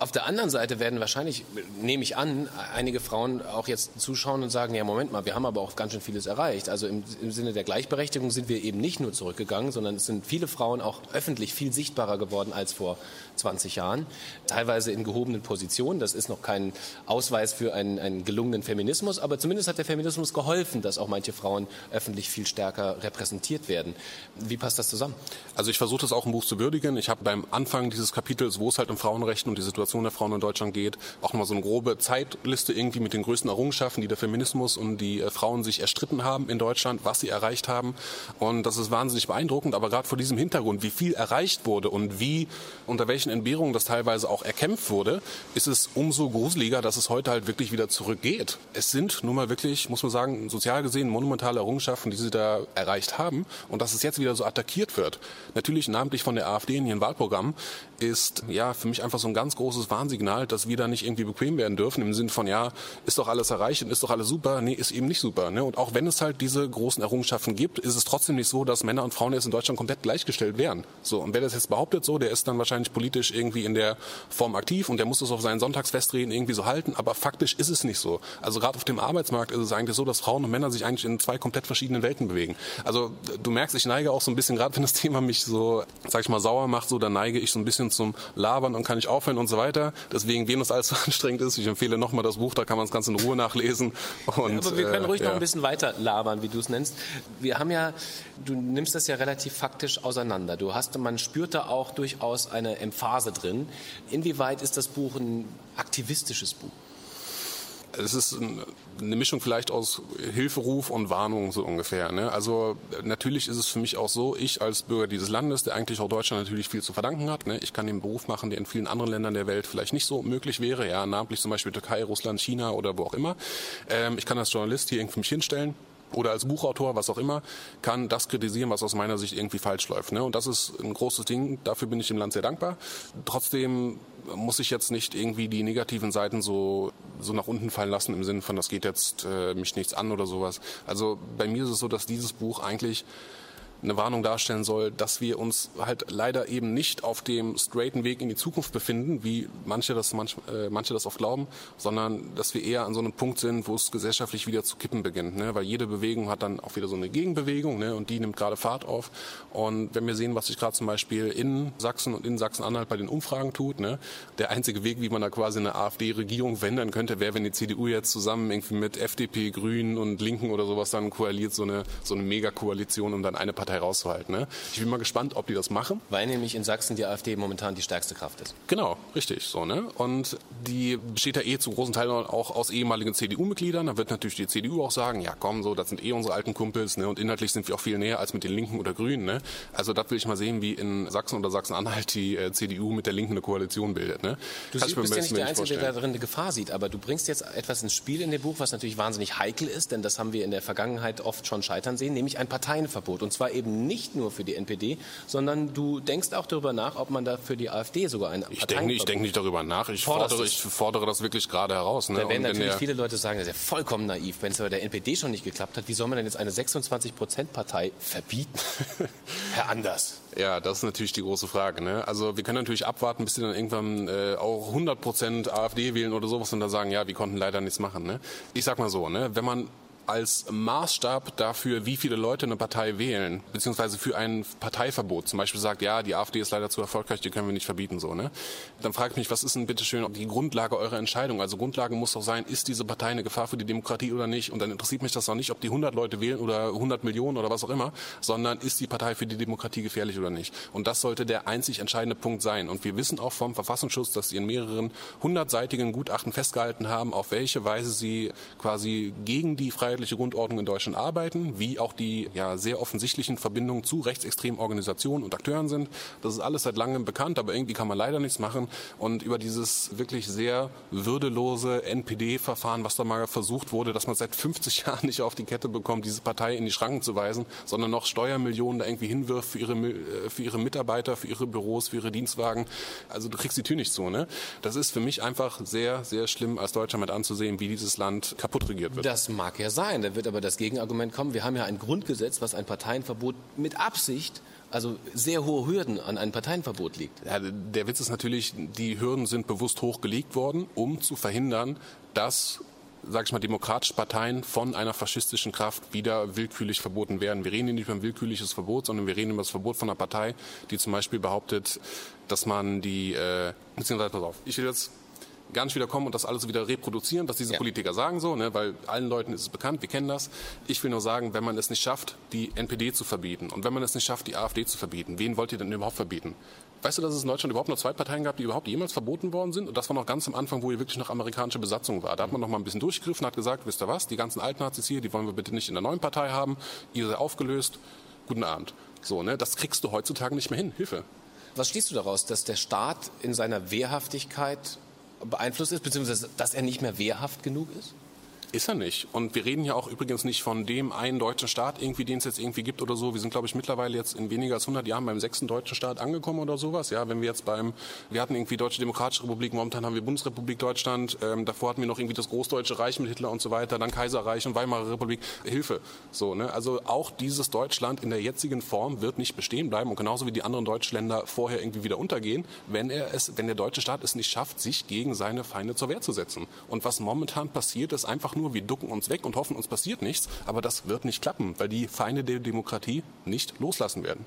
Auf der anderen Seite werden wahrscheinlich, nehme ich an, einige Frauen auch jetzt zuschauen und sagen, ja, Moment mal, wir haben aber auch ganz schön vieles erreicht. Also im, im, Sinne der Gleichberechtigung sind wir eben nicht nur zurückgegangen, sondern es sind viele Frauen auch öffentlich viel sichtbarer geworden als vor 20 Jahren. Teilweise in gehobenen Positionen. Das ist noch kein Ausweis für einen, einen gelungenen Feminismus, aber zumindest hat der Feminismus geholfen, dass auch manche Frauen öffentlich viel stärker repräsentiert werden. Wie passt das zusammen?
Also ich versuche das auch im Buch zu würdigen. Ich habe beim Anfang dieses Kapitels, wo es halt um Frauenrechten und die Situation Situation der Frauen in Deutschland geht, auch nochmal so eine grobe Zeitliste irgendwie mit den größten Errungenschaften, die der Feminismus und die äh, Frauen sich erstritten haben in Deutschland, was sie erreicht haben. Und das ist wahnsinnig beeindruckend. Aber gerade vor diesem Hintergrund, wie viel erreicht wurde und wie, unter welchen Entbehrungen das teilweise auch erkämpft wurde, ist es umso gruseliger, dass es heute halt wirklich wieder zurückgeht. Es sind nun mal wirklich, muss man sagen, sozial gesehen monumentale Errungenschaften, die sie da erreicht haben. Und dass es jetzt wieder so attackiert wird. Natürlich namentlich von der AfD in ihren Wahlprogrammen ist ja für mich einfach so ein ganz großes Warnsignal, dass wir da nicht irgendwie bequem werden dürfen im Sinne von ja, ist doch alles erreicht und ist doch alles super. Nee, ist eben nicht super. Ne? Und auch wenn es halt diese großen Errungenschaften gibt, ist es trotzdem nicht so, dass Männer und Frauen jetzt in Deutschland komplett gleichgestellt wären. So, und wer das jetzt behauptet so, der ist dann wahrscheinlich politisch irgendwie in der Form aktiv und der muss es auf seinen Sonntagsfestreden irgendwie so halten, aber faktisch ist es nicht so. Also gerade auf dem Arbeitsmarkt ist es eigentlich so, dass Frauen und Männer sich eigentlich in zwei komplett verschiedenen Welten bewegen. Also du merkst, ich neige auch so ein bisschen, gerade wenn das Thema mich so, sag ich mal, sauer macht, so, dann neige ich so ein bisschen zum Labern und kann ich aufhören und so weiter. Deswegen, wem das alles so [laughs] anstrengend ist, ich empfehle nochmal das Buch, da kann man das Ganze in Ruhe nachlesen.
Und, ja, aber wir können ruhig äh, noch ein bisschen weiter labern, wie du es nennst. Wir haben ja, du nimmst das ja relativ faktisch auseinander. Du hast, man spürt da auch durchaus eine Emphase drin. Inwieweit ist das Buch ein aktivistisches Buch?
Es ist eine Mischung vielleicht aus Hilferuf und Warnung so ungefähr. Ne? Also natürlich ist es für mich auch so, ich als Bürger dieses Landes, der eigentlich auch Deutschland natürlich viel zu verdanken hat, ne? ich kann den Beruf machen, der in vielen anderen Ländern der Welt vielleicht nicht so möglich wäre, ja, namentlich zum Beispiel Türkei, Russland, China oder wo auch immer. Ähm, ich kann als Journalist hier irgendwie mich hinstellen oder als Buchautor, was auch immer, kann das kritisieren, was aus meiner Sicht irgendwie falsch läuft. Ne? Und das ist ein großes Ding, dafür bin ich dem Land sehr dankbar. Trotzdem muss ich jetzt nicht irgendwie die negativen Seiten so, so nach unten fallen lassen im Sinne von, das geht jetzt äh, mich nichts an oder sowas. Also bei mir ist es so, dass dieses Buch eigentlich eine Warnung darstellen soll, dass wir uns halt leider eben nicht auf dem straighten Weg in die Zukunft befinden, wie manche das, manch, äh, manche das oft glauben, sondern dass wir eher an so einem Punkt sind, wo es gesellschaftlich wieder zu kippen beginnt. Ne? Weil jede Bewegung hat dann auch wieder so eine Gegenbewegung ne? und die nimmt gerade Fahrt auf. Und wenn wir sehen, was sich gerade zum Beispiel in Sachsen und in Sachsen-Anhalt bei den Umfragen tut, ne? der einzige Weg, wie man da quasi eine AfD-Regierung verändern könnte, wäre, wenn die CDU jetzt zusammen irgendwie mit FDP, Grünen und Linken oder sowas dann koaliert, so eine, so eine Megakoalition, um dann eine Partei Partei rauszuhalten. Ne? Ich bin mal gespannt, ob die das machen.
Weil nämlich in Sachsen die AfD momentan die stärkste Kraft ist.
Genau, richtig. So, ne? Und die besteht ja eh zu großen Teilen auch aus ehemaligen CDU-Mitgliedern. Da wird natürlich die CDU auch sagen, ja komm, so, das sind eh unsere alten Kumpels. Ne? Und inhaltlich sind wir auch viel näher als mit den Linken oder Grünen. Ne? Also das will ich mal sehen, wie in Sachsen oder Sachsen-Anhalt die äh, CDU mit der Linken eine Koalition bildet. Ne?
Du siehst, bist ja nicht der Einzige, der darin eine Gefahr sieht. Aber du bringst jetzt etwas ins Spiel in dem Buch, was natürlich wahnsinnig heikel ist. Denn das haben wir in der Vergangenheit oft schon scheitern sehen, nämlich ein Parteienverbot. Und zwar eben eben nicht nur für die NPD, sondern du denkst auch darüber nach, ob man da für die AfD sogar ein
Ich denke ich denk nicht darüber nach. Ich fordere, ich fordere das wirklich gerade heraus.
Ne? Da werden natürlich viele Leute sagen, das ist ja vollkommen naiv. Wenn es bei der NPD schon nicht geklappt hat, wie soll man denn jetzt eine 26-Prozent-Partei verbieten? [laughs] Herr Anders.
Ja, das ist natürlich die große Frage. Ne? Also wir können natürlich abwarten, bis sie dann irgendwann äh, auch 100 Prozent AfD wählen oder sowas und dann sagen, ja, wir konnten leider nichts machen. Ne? Ich sag mal so, ne? wenn man als Maßstab dafür, wie viele Leute eine Partei wählen, beziehungsweise für ein Parteiverbot zum Beispiel sagt, ja, die AfD ist leider zu erfolgreich, die können wir nicht verbieten, so, ne? Dann frage ich mich, was ist denn bitte schön die Grundlage eurer Entscheidung? Also Grundlage muss doch sein, ist diese Partei eine Gefahr für die Demokratie oder nicht? Und dann interessiert mich das auch nicht, ob die 100 Leute wählen oder 100 Millionen oder was auch immer, sondern ist die Partei für die Demokratie gefährlich oder nicht? Und das sollte der einzig entscheidende Punkt sein. Und wir wissen auch vom Verfassungsschutz, dass sie in mehreren hundertseitigen Gutachten festgehalten haben, auf welche Weise sie quasi gegen die Freiheit freiheitliche Grundordnung in Deutschland arbeiten, wie auch die ja, sehr offensichtlichen Verbindungen zu rechtsextremen Organisationen und Akteuren sind. Das ist alles seit langem bekannt, aber irgendwie kann man leider nichts machen. Und über dieses wirklich sehr würdelose NPD-Verfahren, was da mal versucht wurde, dass man seit 50 [laughs] Jahren nicht auf die Kette bekommt, diese Partei in die Schranken zu weisen, sondern noch Steuermillionen da irgendwie hinwirft für ihre, äh, für ihre Mitarbeiter, für ihre Büros, für ihre Dienstwagen. Also du kriegst die Tür nicht zu. Ne? Das ist für mich einfach sehr, sehr schlimm als Deutscher mit anzusehen, wie dieses Land kaputt regiert wird.
Das mag ja sein sein. Da wird aber das Gegenargument kommen. Wir haben ja ein Grundgesetz, was ein Parteienverbot mit Absicht also sehr hohe Hürden an ein Parteienverbot liegt.
Ja, der Witz ist natürlich, die Hürden sind bewusst hochgelegt worden, um zu verhindern, dass sage ich mal, demokratische Parteien von einer faschistischen Kraft wieder willkürlich verboten werden. Wir reden hier nicht über ein willkürliches Verbot, sondern wir reden über das Verbot von einer Partei, die zum Beispiel behauptet, dass man die, äh, beziehungsweise, pass auf, ich will jetzt gar nicht wieder kommen und das alles wieder reproduzieren, was diese ja. Politiker sagen so, ne, weil allen Leuten ist es bekannt, wir kennen das. Ich will nur sagen, wenn man es nicht schafft, die NPD zu verbieten und wenn man es nicht schafft, die AfD zu verbieten, wen wollt ihr denn überhaupt verbieten? Weißt du, dass es in Deutschland überhaupt nur zwei Parteien gab, die überhaupt jemals verboten worden sind? Und das war noch ganz am Anfang, wo hier wirklich noch amerikanische Besatzung war. Da hat man noch mal ein bisschen durchgegriffen, hat gesagt, wisst ihr was, die ganzen Altnazis hier, die wollen wir bitte nicht in der neuen Partei haben. Ihr seid aufgelöst. Guten Abend. So, ne, das kriegst du heutzutage nicht mehr hin. Hilfe.
Was schließt du daraus, dass der Staat in seiner Wehrhaftigkeit beeinflusst ist, beziehungsweise dass er nicht mehr wehrhaft genug ist?
Ist er nicht. Und wir reden ja auch übrigens nicht von dem einen deutschen Staat, irgendwie, den es jetzt irgendwie gibt oder so. Wir sind, glaube ich, mittlerweile jetzt in weniger als 100 Jahren beim sechsten deutschen Staat angekommen oder sowas. Ja, wenn wir jetzt beim, wir hatten irgendwie Deutsche Demokratische Republik, momentan haben wir Bundesrepublik Deutschland, ähm, davor hatten wir noch irgendwie das Großdeutsche Reich mit Hitler und so weiter, dann Kaiserreich und Weimarer Republik. Hilfe. So, ne? Also auch dieses Deutschland in der jetzigen Form wird nicht bestehen bleiben und genauso wie die anderen Deutschländer vorher irgendwie wieder untergehen, wenn er es, wenn der deutsche Staat es nicht schafft, sich gegen seine Feinde zur Wehr zu setzen. Und was momentan passiert, ist einfach nur nur, wir ducken uns weg und hoffen, uns passiert nichts. Aber das wird nicht klappen, weil die Feinde der Demokratie nicht loslassen werden.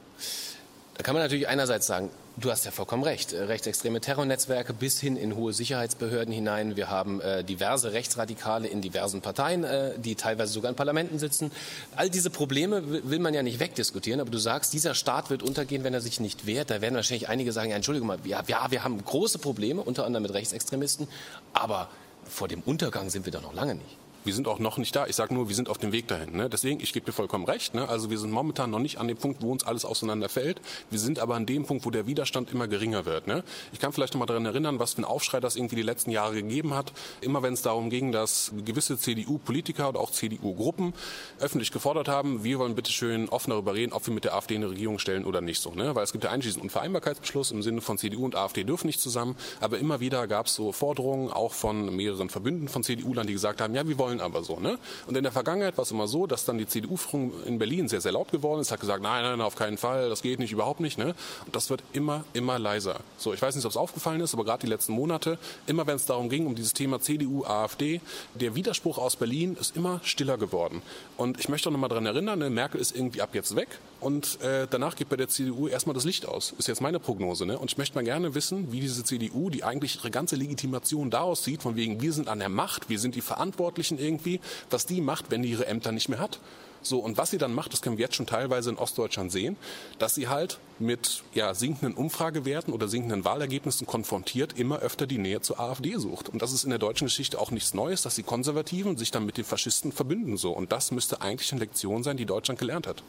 Da kann man natürlich einerseits sagen, du hast ja vollkommen recht, äh, rechtsextreme Terrornetzwerke bis hin in hohe Sicherheitsbehörden hinein. Wir haben äh, diverse Rechtsradikale in diversen Parteien, äh, die teilweise sogar in Parlamenten sitzen. All diese Probleme will man ja nicht wegdiskutieren, aber du sagst, dieser Staat wird untergehen, wenn er sich nicht wehrt. Da werden wahrscheinlich einige sagen, ja, Entschuldigung mal, ja, ja wir haben große Probleme, unter anderem mit Rechtsextremisten, aber vor dem Untergang sind wir da noch lange nicht.
Wir sind auch noch nicht da. Ich sage nur, wir sind auf dem Weg dahin. Ne? Deswegen, ich gebe dir vollkommen recht. Ne? Also wir sind momentan noch nicht an dem Punkt, wo uns alles auseinanderfällt. Wir sind aber an dem Punkt, wo der Widerstand immer geringer wird. Ne? Ich kann vielleicht noch mal daran erinnern, was für ein Aufschrei das irgendwie die letzten Jahre gegeben hat. Immer wenn es darum ging, dass gewisse CDU-Politiker oder auch CDU-Gruppen öffentlich gefordert haben, wir wollen bitte schön offen darüber reden, ob wir mit der AfD eine Regierung stellen oder nicht so. Ne? Weil es gibt ja eigentlich diesen Unvereinbarkeitsbeschluss im Sinne von CDU und AfD dürfen nicht zusammen. Aber immer wieder gab es so Forderungen, auch von mehreren Verbünden von CDU-Lern, die gesagt haben, ja, wir wollen aber so. Ne? Und in der Vergangenheit war es immer so, dass dann die CDU-Führung in Berlin sehr, sehr laut geworden ist, hat gesagt, nein, nein, auf keinen Fall, das geht nicht, überhaupt nicht. Ne? Und das wird immer, immer leiser. So, ich weiß nicht, ob es aufgefallen ist, aber gerade die letzten Monate, immer wenn es darum ging, um dieses Thema CDU, AfD, der Widerspruch aus Berlin ist immer stiller geworden. Und ich möchte auch noch mal daran erinnern, ne, Merkel ist irgendwie ab jetzt weg und äh, danach geht bei der CDU erstmal das Licht aus. Ist jetzt meine Prognose. Ne? Und ich möchte mal gerne wissen, wie diese CDU, die eigentlich ihre ganze Legitimation daraus sieht, von wegen, wir sind an der Macht, wir sind die Verantwortlichen irgendwie, was die macht, wenn die ihre Ämter nicht mehr hat. So, und was sie dann macht, das können wir jetzt schon teilweise in Ostdeutschland sehen, dass sie halt mit ja, sinkenden Umfragewerten oder sinkenden Wahlergebnissen konfrontiert immer öfter die Nähe zur AfD sucht. Und das ist in der deutschen Geschichte auch nichts Neues, dass die Konservativen sich dann mit den Faschisten verbünden. So. Und das müsste eigentlich eine Lektion sein, die Deutschland gelernt hat.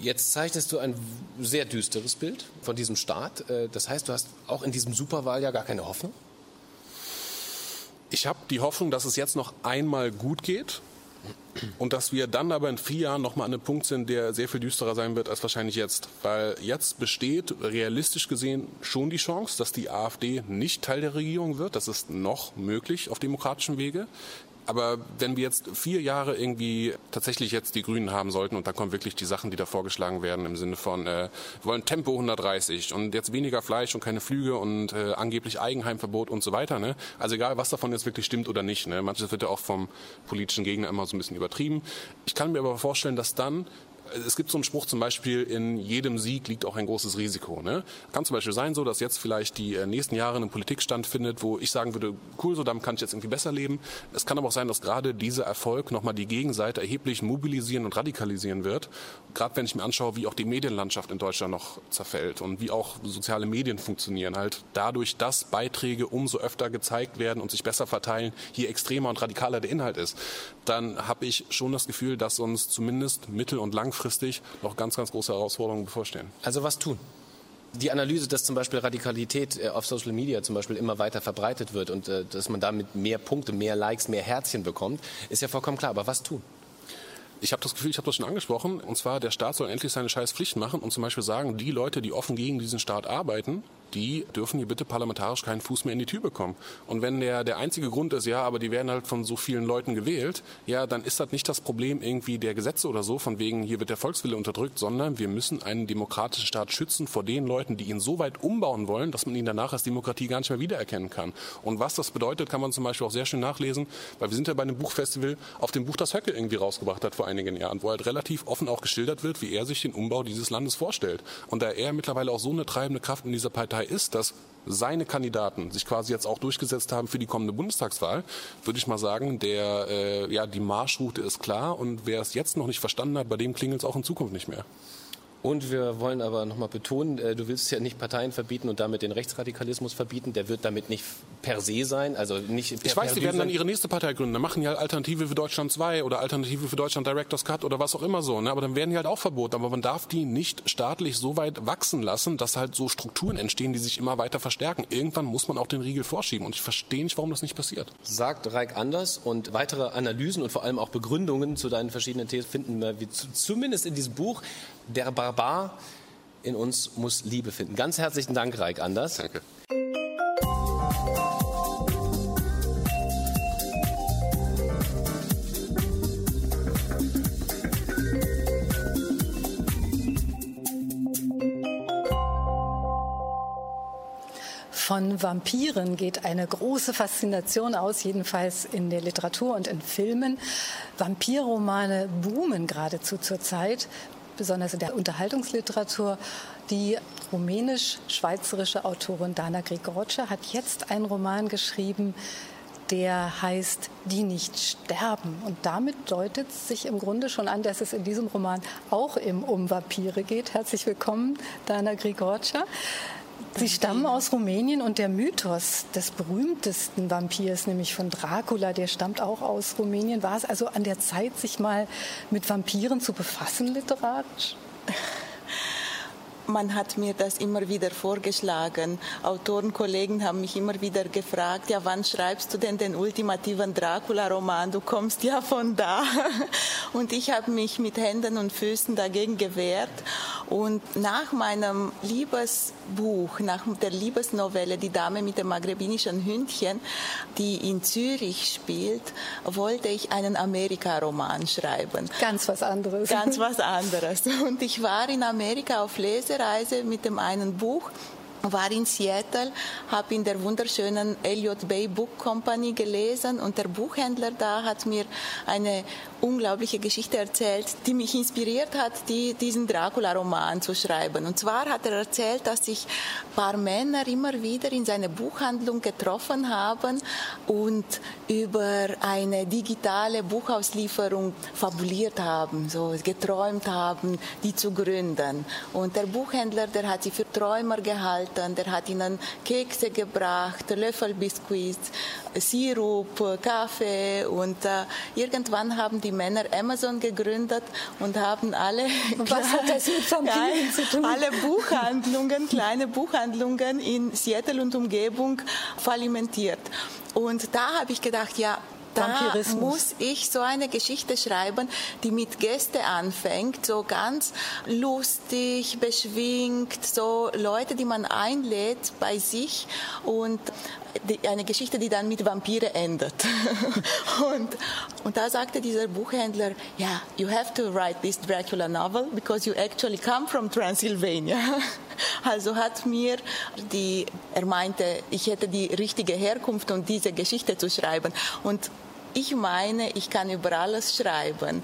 Jetzt zeichnest du ein sehr düsteres Bild von diesem Staat. Äh, das heißt, du hast auch in diesem Superwahljahr gar keine Hoffnung?
Ich habe die Hoffnung, dass es jetzt noch einmal gut geht und dass wir dann aber in vier Jahren nochmal an einem Punkt sind, der sehr viel düsterer sein wird als wahrscheinlich jetzt. Weil jetzt besteht realistisch gesehen schon die Chance, dass die AfD nicht Teil der Regierung wird. Das ist noch möglich auf demokratischem Wege. Aber wenn wir jetzt vier Jahre irgendwie tatsächlich jetzt die Grünen haben sollten und da kommen wirklich die Sachen, die da vorgeschlagen werden im Sinne von, äh, wir wollen Tempo 130 und jetzt weniger Fleisch und keine Flüge und äh, angeblich Eigenheimverbot und so weiter. Ne? Also egal, was davon jetzt wirklich stimmt oder nicht. Ne? Manches wird ja auch vom politischen Gegner immer so ein bisschen übertrieben. Ich kann mir aber vorstellen, dass dann es gibt so einen Spruch zum Beispiel, in jedem Sieg liegt auch ein großes Risiko. Ne? Kann zum Beispiel sein, so dass jetzt vielleicht die äh, nächsten Jahre eine Politik stattfindet, wo ich sagen würde, cool, so damit kann ich jetzt irgendwie besser leben. Es kann aber auch sein, dass gerade dieser Erfolg nochmal die Gegenseite erheblich mobilisieren und radikalisieren wird. Gerade wenn ich mir anschaue, wie auch die Medienlandschaft in Deutschland noch zerfällt und wie auch soziale Medien funktionieren, halt dadurch, dass Beiträge umso öfter gezeigt werden und sich besser verteilen, je extremer und radikaler der Inhalt ist, dann habe ich schon das Gefühl, dass uns zumindest mittel- und langfristig langfristig noch ganz, ganz große Herausforderungen bevorstehen.
Also was tun? Die Analyse, dass zum Beispiel Radikalität äh, auf Social Media zum Beispiel immer weiter verbreitet wird und äh, dass man damit mehr Punkte, mehr Likes, mehr Herzchen bekommt, ist ja vollkommen klar. Aber was tun?
Ich habe das Gefühl, ich habe das schon angesprochen, und zwar der Staat soll endlich seine scheiß Pflicht machen und zum Beispiel sagen, die Leute, die offen gegen diesen Staat arbeiten, die dürfen hier bitte parlamentarisch keinen Fuß mehr in die Tür bekommen. Und wenn der, der einzige Grund ist, ja, aber die werden halt von so vielen Leuten gewählt, ja, dann ist das nicht das Problem irgendwie der Gesetze oder so, von wegen, hier wird der Volkswille unterdrückt, sondern wir müssen einen demokratischen Staat schützen vor den Leuten, die ihn so weit umbauen wollen, dass man ihn danach als Demokratie gar nicht mehr wiedererkennen kann. Und was das bedeutet, kann man zum Beispiel auch sehr schön nachlesen, weil wir sind ja bei einem Buchfestival auf dem Buch, das Höcke irgendwie rausgebracht hat vor einigen Jahren, wo halt relativ offen auch geschildert wird, wie er sich den Umbau dieses Landes vorstellt. Und da er mittlerweile auch so eine treibende Kraft in dieser Partei ist, dass seine Kandidaten sich quasi jetzt auch durchgesetzt haben für die kommende Bundestagswahl, würde ich mal sagen, der, äh, ja, die Marschroute ist klar und wer es jetzt noch nicht verstanden hat, bei dem klingelt es auch in Zukunft nicht mehr.
Und wir wollen aber nochmal betonen, äh, du willst ja nicht Parteien verbieten und damit den Rechtsradikalismus verbieten. Der wird damit nicht per se sein. Also nicht
ich weiß, die werden dann ihre nächste Partei gründen. Dann machen die halt Alternative für Deutschland 2 oder Alternative für Deutschland Directors Cut oder was auch immer so. Ne? Aber dann werden die halt auch verboten. Aber man darf die nicht staatlich so weit wachsen lassen, dass halt so Strukturen entstehen, die sich immer weiter verstärken. Irgendwann muss man auch den Riegel vorschieben. Und ich verstehe nicht, warum das nicht passiert.
Sagt Reik Anders. Und weitere Analysen und vor allem auch Begründungen zu deinen verschiedenen Thesen finden wir zumindest in diesem Buch. Der Barbar in uns muss Liebe finden. Ganz herzlichen Dank, Reik Anders.
Danke.
Von Vampiren geht eine große Faszination aus, jedenfalls in der Literatur und in Filmen. Vampirromane boomen geradezu zurzeit besonders in der Unterhaltungsliteratur. Die rumänisch-schweizerische Autorin Dana Grigorce hat jetzt einen Roman geschrieben, der heißt Die nicht sterben. Und damit deutet sich im Grunde schon an, dass es in diesem Roman auch um Vampire geht. Herzlich willkommen, Dana Grigorce. Sie stammen aus Rumänien und der Mythos des berühmtesten Vampirs, nämlich von Dracula, der stammt auch aus Rumänien. War es also an der Zeit, sich mal mit Vampiren zu befassen literarisch?
man hat mir das immer wieder vorgeschlagen. Autorenkollegen haben mich immer wieder gefragt, ja, wann schreibst du denn den ultimativen Dracula-Roman? Du kommst ja von da. [laughs] Und ich habe mich mit Händen und Füßen dagegen gewehrt. Und nach meinem Liebesbuch, nach der Liebesnovelle Die Dame mit dem maghrebinischen Hündchen, die in Zürich spielt, wollte ich einen Amerika-Roman schreiben.
Ganz was anderes.
Ganz [laughs] was anderes. Und ich war in Amerika auf Lese Reise mit dem einen Buch war in Seattle, habe in der wunderschönen Elliott Bay Book Company gelesen und der Buchhändler da hat mir eine unglaubliche Geschichte erzählt, die mich inspiriert hat, die, diesen Dracula-Roman zu schreiben. Und zwar hat er erzählt, dass sich ein paar Männer immer wieder in seiner Buchhandlung getroffen haben und über eine digitale Buchauslieferung fabuliert haben, so geträumt haben, die zu gründen. Und der Buchhändler, der hat sie für Träumer gehalten Eltern, der hat ihnen Kekse gebracht, Löffelbiskuits, Sirup, Kaffee und äh, irgendwann haben die Männer Amazon gegründet und haben alle [laughs]
was hat das mit Familien [laughs] zu tun?
alle Buchhandlungen, kleine Buchhandlungen in Seattle und Umgebung falimentiert. Und da habe ich gedacht, ja, da muss ich so eine Geschichte schreiben, die mit Gäste anfängt, so ganz lustig, beschwingt, so Leute, die man einlädt bei sich und die, eine Geschichte, die dann mit Vampire endet. [laughs] und, und da sagte dieser Buchhändler, ja, yeah, you have to write this Dracula novel because you actually come from Transylvania. [laughs] Also hat mir die, er meinte, ich hätte die richtige Herkunft, um diese Geschichte zu schreiben. Und ich meine, ich kann über alles schreiben.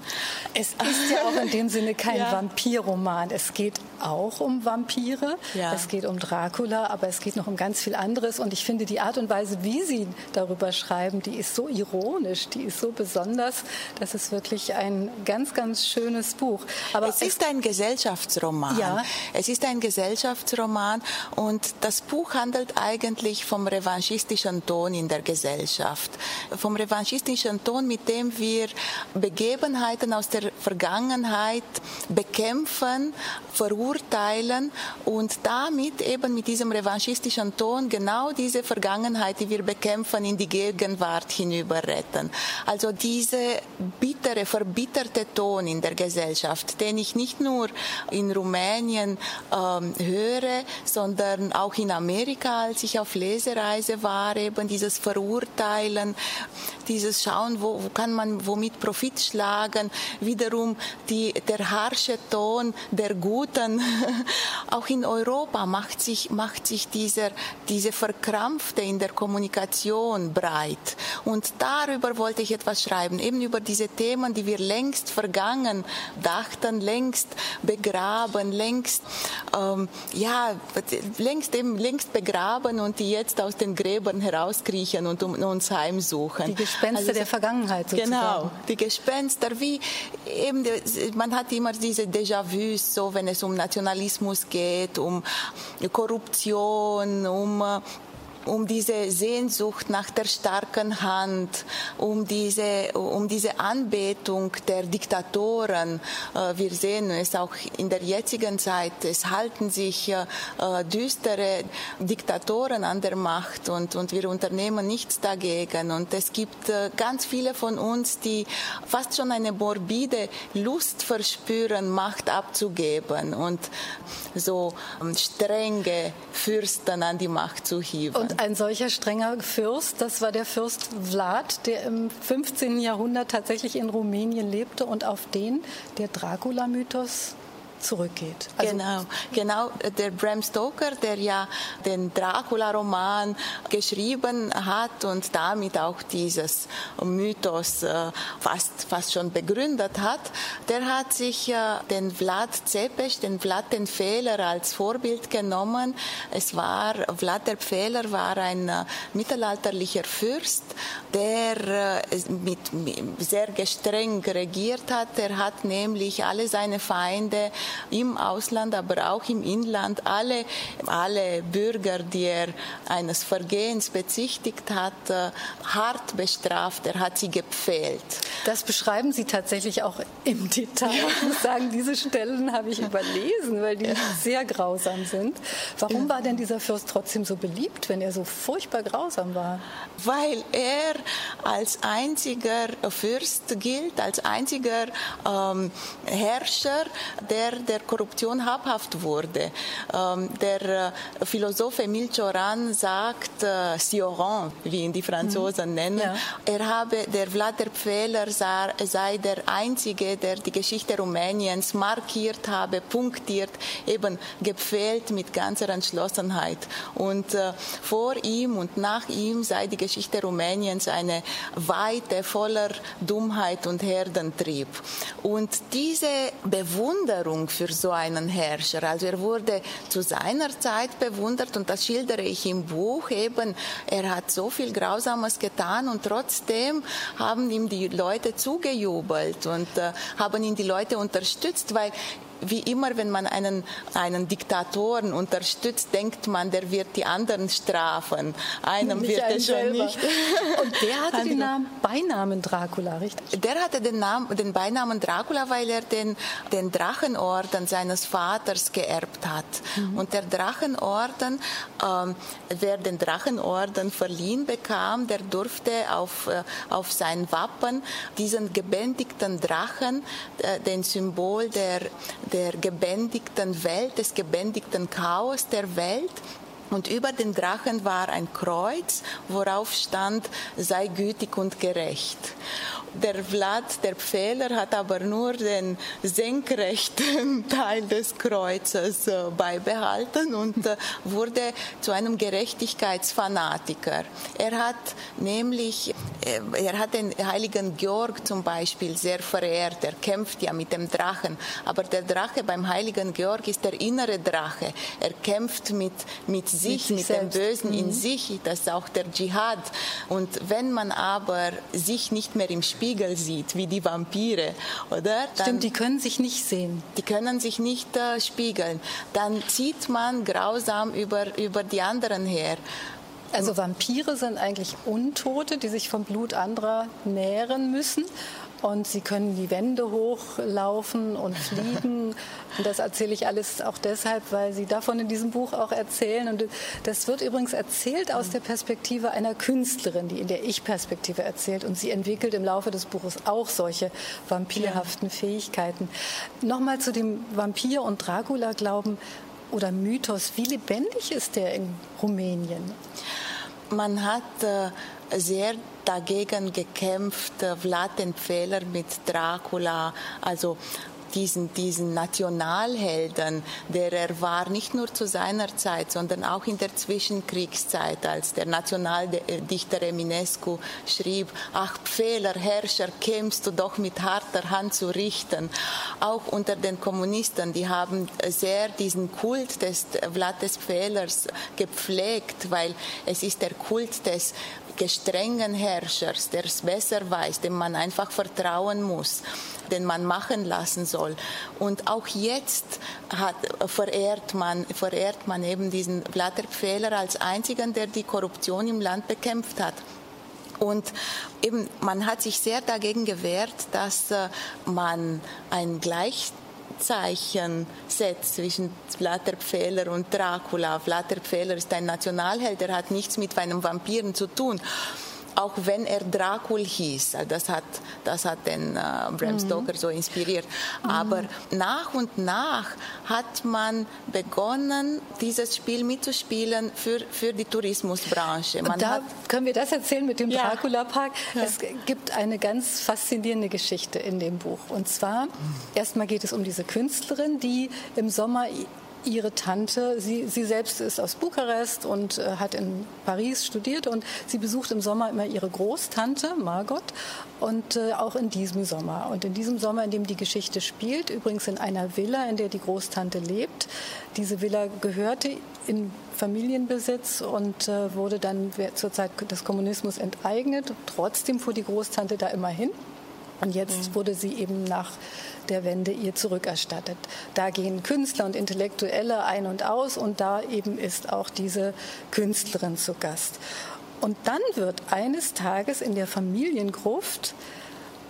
Es ist ja auch in dem Sinne kein [laughs] ja. Vampirroman. Es geht auch um Vampire, ja. es geht um Dracula, aber es geht noch um ganz viel anderes. Und ich finde die Art und Weise, wie Sie darüber schreiben, die ist so ironisch, die ist so besonders. Das ist wirklich ein ganz, ganz schönes Buch.
Aber es ist ein Gesellschaftsroman. Ja. Es ist ein Gesellschaftsroman und das Buch handelt eigentlich vom revanchistischen Ton in der Gesellschaft, vom revanchistischen politischen Ton, mit dem wir Begebenheiten aus der Vergangenheit bekämpfen, verurteilen und damit eben mit diesem revanchistischen Ton genau diese Vergangenheit, die wir bekämpfen, in die Gegenwart hinüber retten. Also diese bittere, verbitterte Ton in der Gesellschaft, den ich nicht nur in Rumänien ähm, höre, sondern auch in Amerika, als ich auf Lesereise war, eben dieses Verurteilen, dieses schauen, wo, wo kann man womit Profit schlagen, wiederum die, der harsche Ton der Guten. [laughs] Auch in Europa macht sich, macht sich dieser, diese Verkrampfte in der Kommunikation breit. Und darüber wollte ich etwas schreiben, eben über diese Themen, die wir längst vergangen dachten, längst begraben, längst, ähm, ja, längst eben, längst begraben und die jetzt aus den Gräbern herauskriechen und um uns heimsuchen.
Die Gespenster also, der Vergangenheit
sozusagen. Genau, die Gespenster, wie eben, man hat immer diese Déjà-vus, so wenn es um Nationalismus geht, um Korruption, um um diese Sehnsucht nach der starken Hand, um diese, um diese Anbetung der Diktatoren. Äh, wir sehen es auch in der jetzigen Zeit. Es halten sich äh, düstere Diktatoren an der Macht und, und wir unternehmen nichts dagegen. Und es gibt äh, ganz viele von uns, die fast schon eine morbide Lust verspüren, Macht abzugeben und so ähm, strenge Fürsten an die Macht zu hieven.
Und ein solcher strenger Fürst, das war der Fürst Vlad, der im 15. Jahrhundert tatsächlich in Rumänien lebte und auf den der Dracula-Mythos zurückgeht.
Also genau, genau. Der Bram Stoker, der ja den Dracula-Roman geschrieben hat und damit auch dieses Mythos äh, fast, fast schon begründet hat, der hat sich äh, den Vlad Zepes, den Vlad den Fehler als Vorbild genommen. Es war, Vlad der Fehler war ein äh, mittelalterlicher Fürst, der mit, sehr streng regiert hat. Er hat nämlich alle seine Feinde im Ausland, aber auch im Inland alle, alle Bürger, die er eines Vergehens bezichtigt hat, äh, hart bestraft. Er hat sie gepfählt.
Das beschreiben Sie tatsächlich auch im Detail. Ich muss sagen, diese Stellen habe ich überlesen, weil die sehr grausam sind. Warum war denn dieser Fürst trotzdem so beliebt, wenn er so furchtbar grausam war?
Weil er als einziger Fürst gilt, als einziger ähm, Herrscher, der der Korruption habhaft wurde. Ähm, der äh, Philosoph Emile Cioran sagt, äh, Sioran, wie ihn die Franzosen mhm. nennen, ja. er habe, der Vlad der Pfähler sei der Einzige, der die Geschichte Rumäniens markiert habe, punktiert, eben gepfählt mit ganzer Entschlossenheit. Und äh, vor ihm und nach ihm sei die Geschichte Rumäniens eine weite, voller Dummheit und Herdentrieb. Und diese Bewunderung für so einen Herrscher, also er wurde zu seiner Zeit bewundert und das schildere ich im Buch eben, er hat so viel Grausames getan und trotzdem haben ihm die Leute zugejubelt und äh, haben ihn die Leute unterstützt, weil wie immer, wenn man einen, einen Diktatoren unterstützt, denkt man, der wird die anderen strafen. Einem nicht wird er schon nicht. [laughs]
Und der hatte den Namen, Beinamen Dracula, richtig?
Der hatte den, Namen, den Beinamen Dracula, weil er den, den Drachenorden seines Vaters geerbt hat. Mhm. Und der Drachenorden, ähm, wer den Drachenorden verliehen bekam, der durfte auf, äh, auf sein Wappen diesen gebändigten Drachen, äh, den Symbol der, der gebändigten Welt, des gebändigten Chaos der Welt. Und über den Drachen war ein Kreuz, worauf stand, sei gütig und gerecht. Der Vlad, der Pfähler, hat aber nur den senkrechten [laughs] Teil des Kreuzes äh, beibehalten und äh, wurde zu einem Gerechtigkeitsfanatiker. Er hat nämlich, äh, er hat den heiligen Georg zum Beispiel sehr verehrt. Er kämpft ja mit dem Drachen. Aber der Drache beim heiligen Georg ist der innere Drache. Er kämpft mit, mit sich, mit, mit dem Bösen mhm. in sich. Das ist auch der Dschihad. Und wenn man aber sich nicht mehr im Spiel Spiegel sieht, wie die Vampire, oder?
Dann, Stimmt, die können sich nicht sehen.
Die können sich nicht äh, spiegeln. Dann zieht man grausam über, über die anderen her.
Also Vampire sind eigentlich Untote, die sich vom Blut anderer nähren müssen und sie können die Wände hochlaufen und fliegen. [laughs] und das erzähle ich alles auch deshalb, weil sie davon in diesem Buch auch erzählen. Und das wird übrigens erzählt aus der Perspektive einer Künstlerin, die in der Ich-Perspektive erzählt. Und sie entwickelt im Laufe des Buches auch solche vampirhaften Fähigkeiten. Nochmal zu dem Vampir- und Dracula-Glauben oder Mythos. Wie lebendig ist der in Rumänien?
Man hat äh, sehr dagegen gekämpft, Vlad den Pfähler mit Dracula, also diesen, diesen Nationalhelden, der er war, nicht nur zu seiner Zeit, sondern auch in der Zwischenkriegszeit, als der Nationaldichter Eminescu schrieb, ach Pfähler, Herrscher, kämst du doch mit harter Hand zu richten. Auch unter den Kommunisten, die haben sehr diesen Kult des Vlad des Pfählers gepflegt, weil es ist der Kult des gestrengen Herrschers, der es besser weiß, dem man einfach vertrauen muss, den man machen lassen soll. Und auch jetzt hat, verehrt, man, verehrt man eben diesen Blatterpfähler als einzigen, der die Korruption im Land bekämpft hat. Und eben, man hat sich sehr dagegen gewehrt, dass äh, man ein Gleich Zeichen setzt zwischen Flatterpfähler und Dracula. Flatterpfähler ist ein Nationalheld, der hat nichts mit einem Vampiren zu tun auch wenn er Dracul hieß. Also das hat, das hat den äh, Bram mhm. Stoker mhm. so inspiriert. Aber mhm. nach und nach hat man begonnen, dieses Spiel mitzuspielen für, für die Tourismusbranche.
Man da können wir das erzählen mit dem ja. Dracula-Park. Ja. Es gibt eine ganz faszinierende Geschichte in dem Buch. Und zwar, erstmal geht es um diese Künstlerin, die im Sommer ihre Tante, sie, sie selbst ist aus Bukarest und äh, hat in Paris studiert und sie besucht im Sommer immer ihre Großtante Margot und äh, auch in diesem Sommer. Und in diesem Sommer, in dem die Geschichte spielt, übrigens in einer Villa, in der die Großtante lebt. Diese Villa gehörte in Familienbesitz und äh, wurde dann zur Zeit des Kommunismus enteignet. Trotzdem fuhr die Großtante da immer hin Und jetzt wurde sie eben nach der Wende ihr zurückerstattet. Da gehen Künstler und Intellektuelle ein und aus und da eben ist auch diese Künstlerin zu Gast. Und dann wird eines Tages in der Familiengruft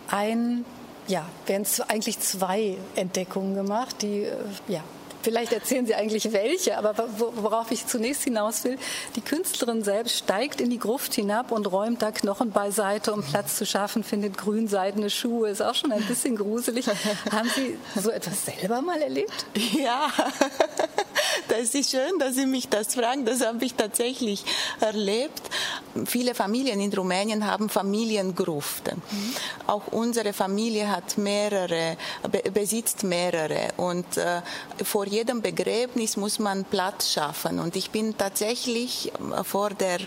ein, ja, werden eigentlich zwei Entdeckungen gemacht, die, äh, ja, Vielleicht erzählen Sie eigentlich welche, aber worauf ich zunächst hinaus will, die Künstlerin selbst steigt in die Gruft hinab und räumt da Knochen beiseite, um Platz zu schaffen, findet grünseidene Schuhe, ist auch schon ein bisschen gruselig. [laughs] Haben Sie so etwas selber mal erlebt?
Ja, [laughs] das ist schön, dass Sie mich das fragen. Das habe ich tatsächlich erlebt. Viele Familien in Rumänien haben Familiengruften. Mhm. Auch unsere Familie hat mehrere, besitzt mehrere. Und äh, vor jedem Begräbnis muss man Platz schaffen. Und ich bin tatsächlich vor der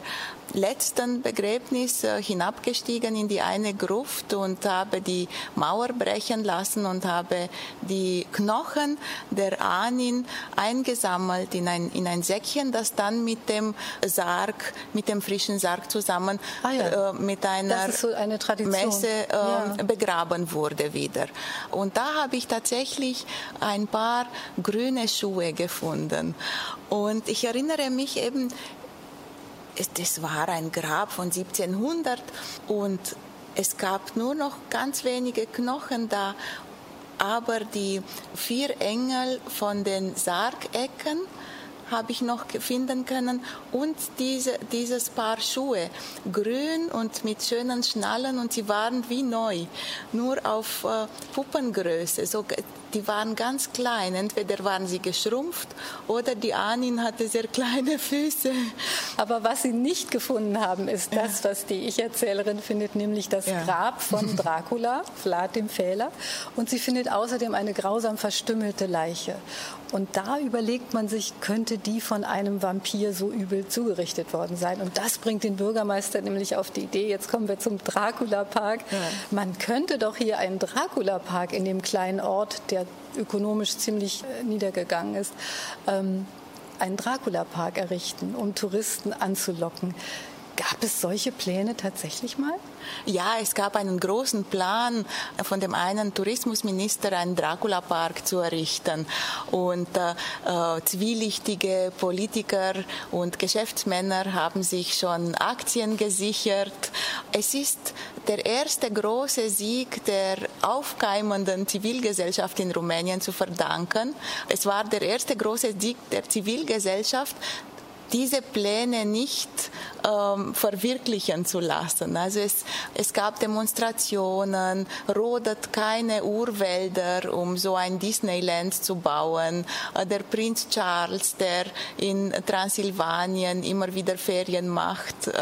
letzten Begräbnis äh, hinabgestiegen in die eine Gruft und habe die Mauer brechen lassen und habe die Knochen der Ahnin eingesammelt in ein, in ein Säckchen, das dann mit dem Sarg, mit dem frischen Sarg zusammen ah ja. äh, mit einer
so eine
Messe äh, ja. begraben wurde wieder. Und da habe ich tatsächlich ein paar grüne Schuhe gefunden. Und ich erinnere mich eben, das war ein Grab von 1700 und es gab nur noch ganz wenige Knochen da, aber die vier Engel von den Sargecken habe ich noch finden können und diese, dieses Paar Schuhe, grün und mit schönen Schnallen und sie waren wie neu, nur auf äh, Puppengröße. So, die waren ganz klein. Entweder waren sie geschrumpft oder die Anin hatte sehr kleine [laughs] Füße.
Aber was sie nicht gefunden haben, ist das, was die Ich-Erzählerin findet, nämlich das ja. Grab von [laughs] Dracula, Vlad dem Fehler. Und sie findet außerdem eine grausam verstümmelte Leiche. Und da überlegt man sich, könnte die von einem Vampir so übel zugerichtet worden sein? Und das bringt den Bürgermeister nämlich auf die Idee, jetzt kommen wir zum Dracula-Park. Ja. Man könnte doch hier einen Dracula-Park in dem kleinen Ort, der ökonomisch ziemlich äh, niedergegangen ist, ähm, einen Dracula-Park errichten, um Touristen anzulocken. Gab es solche Pläne tatsächlich mal?
Ja, es gab einen großen Plan von dem einen Tourismusminister, einen Dracula-Park zu errichten. Und äh, äh, zwielichtige Politiker und Geschäftsmänner haben sich schon Aktien gesichert. Es ist der erste große Sieg der aufkeimenden Zivilgesellschaft in Rumänien zu verdanken. Es war der erste große Sieg der Zivilgesellschaft, diese Pläne nicht ähm, verwirklichen zu lassen. Also es, es gab Demonstrationen, rodet keine Urwälder, um so ein Disneyland zu bauen. Äh, der Prinz Charles, der in Transsilvanien immer wieder Ferien macht, äh,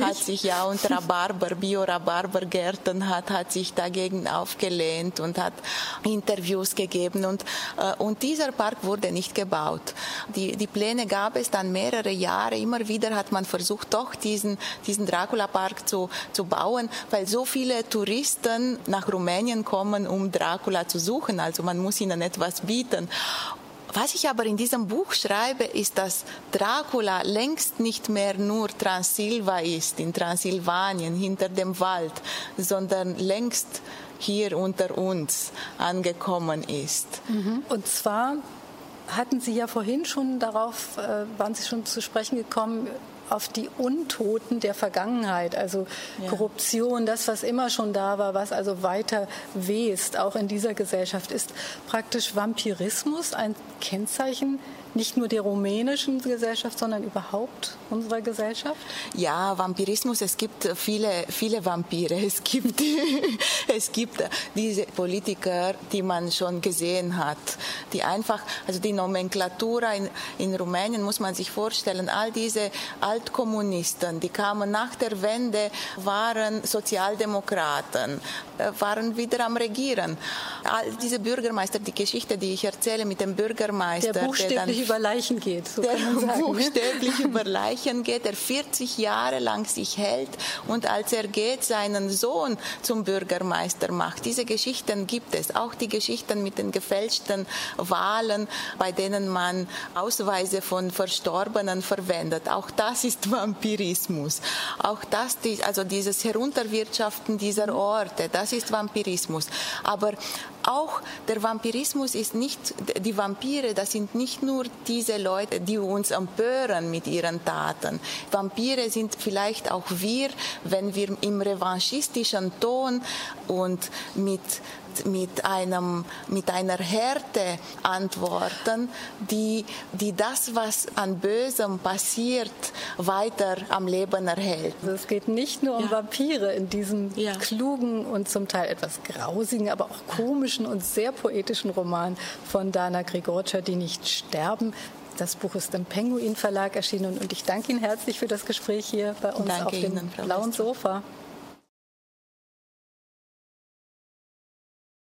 hat sich ja und Rhabarber, Bio-Rhabarbergärten hat, hat sich dagegen aufgelehnt und hat Interviews gegeben und, äh, und dieser Park wurde nicht gebaut. Die, die Pläne gab es dann mehrere Jahre. Immer wieder hat man versucht, doch diesen, diesen Dracula-Park zu, zu bauen, weil so viele Touristen nach Rumänien kommen, um Dracula zu suchen. Also man muss ihnen etwas bieten. Was ich aber in diesem Buch schreibe, ist, dass Dracula längst nicht mehr nur Transsilva ist, in Transsilvanien, hinter dem Wald, sondern längst hier unter uns angekommen ist.
Mhm. Und zwar hatten Sie ja vorhin schon darauf, äh, waren Sie schon zu sprechen gekommen, auf die Untoten der Vergangenheit, also ja. Korruption, das, was immer schon da war, was also weiter west, auch in dieser Gesellschaft, ist praktisch Vampirismus ein Kennzeichen nicht nur der rumänischen Gesellschaft, sondern überhaupt unserer Gesellschaft?
Ja, Vampirismus, es gibt viele, viele Vampire. Es gibt, [laughs] es gibt diese Politiker, die man schon gesehen hat, die einfach, also die Nomenklatur in, in Rumänien muss man sich vorstellen, all diese Altkommunisten, die kamen nach der Wende, waren Sozialdemokraten, waren wieder am Regieren. All diese Bürgermeister, die Geschichte, die ich erzähle mit dem Bürgermeister,
der, der dann über Leichen geht.
So der ne? buchstäblich über Leichen geht, der 40 Jahre lang sich hält und als er geht, seinen Sohn zum Bürgermeister macht. Diese Geschichten gibt es. Auch die Geschichten mit den gefälschten Wahlen, bei denen man Ausweise von Verstorbenen verwendet. Auch das ist Vampirismus. Auch das, also dieses Herunterwirtschaften dieser Orte, ist Vampirismus. Aber auch der Vampirismus ist nicht, die Vampire, das sind nicht nur diese Leute, die uns empören mit ihren Taten. Vampire sind vielleicht auch wir, wenn wir im revanchistischen Ton und mit mit, einem, mit einer Härte antworten, die, die das, was an Bösem passiert, weiter am Leben erhält.
Also es geht nicht nur um ja. Vampire in diesem ja. klugen und zum Teil etwas grausigen, aber auch komischen und sehr poetischen Roman von Dana Grigorcia, die nicht sterben. Das Buch ist im Penguin Verlag erschienen und ich danke Ihnen herzlich für das Gespräch hier bei uns
danke
auf dem
Ihnen,
blauen Sofa.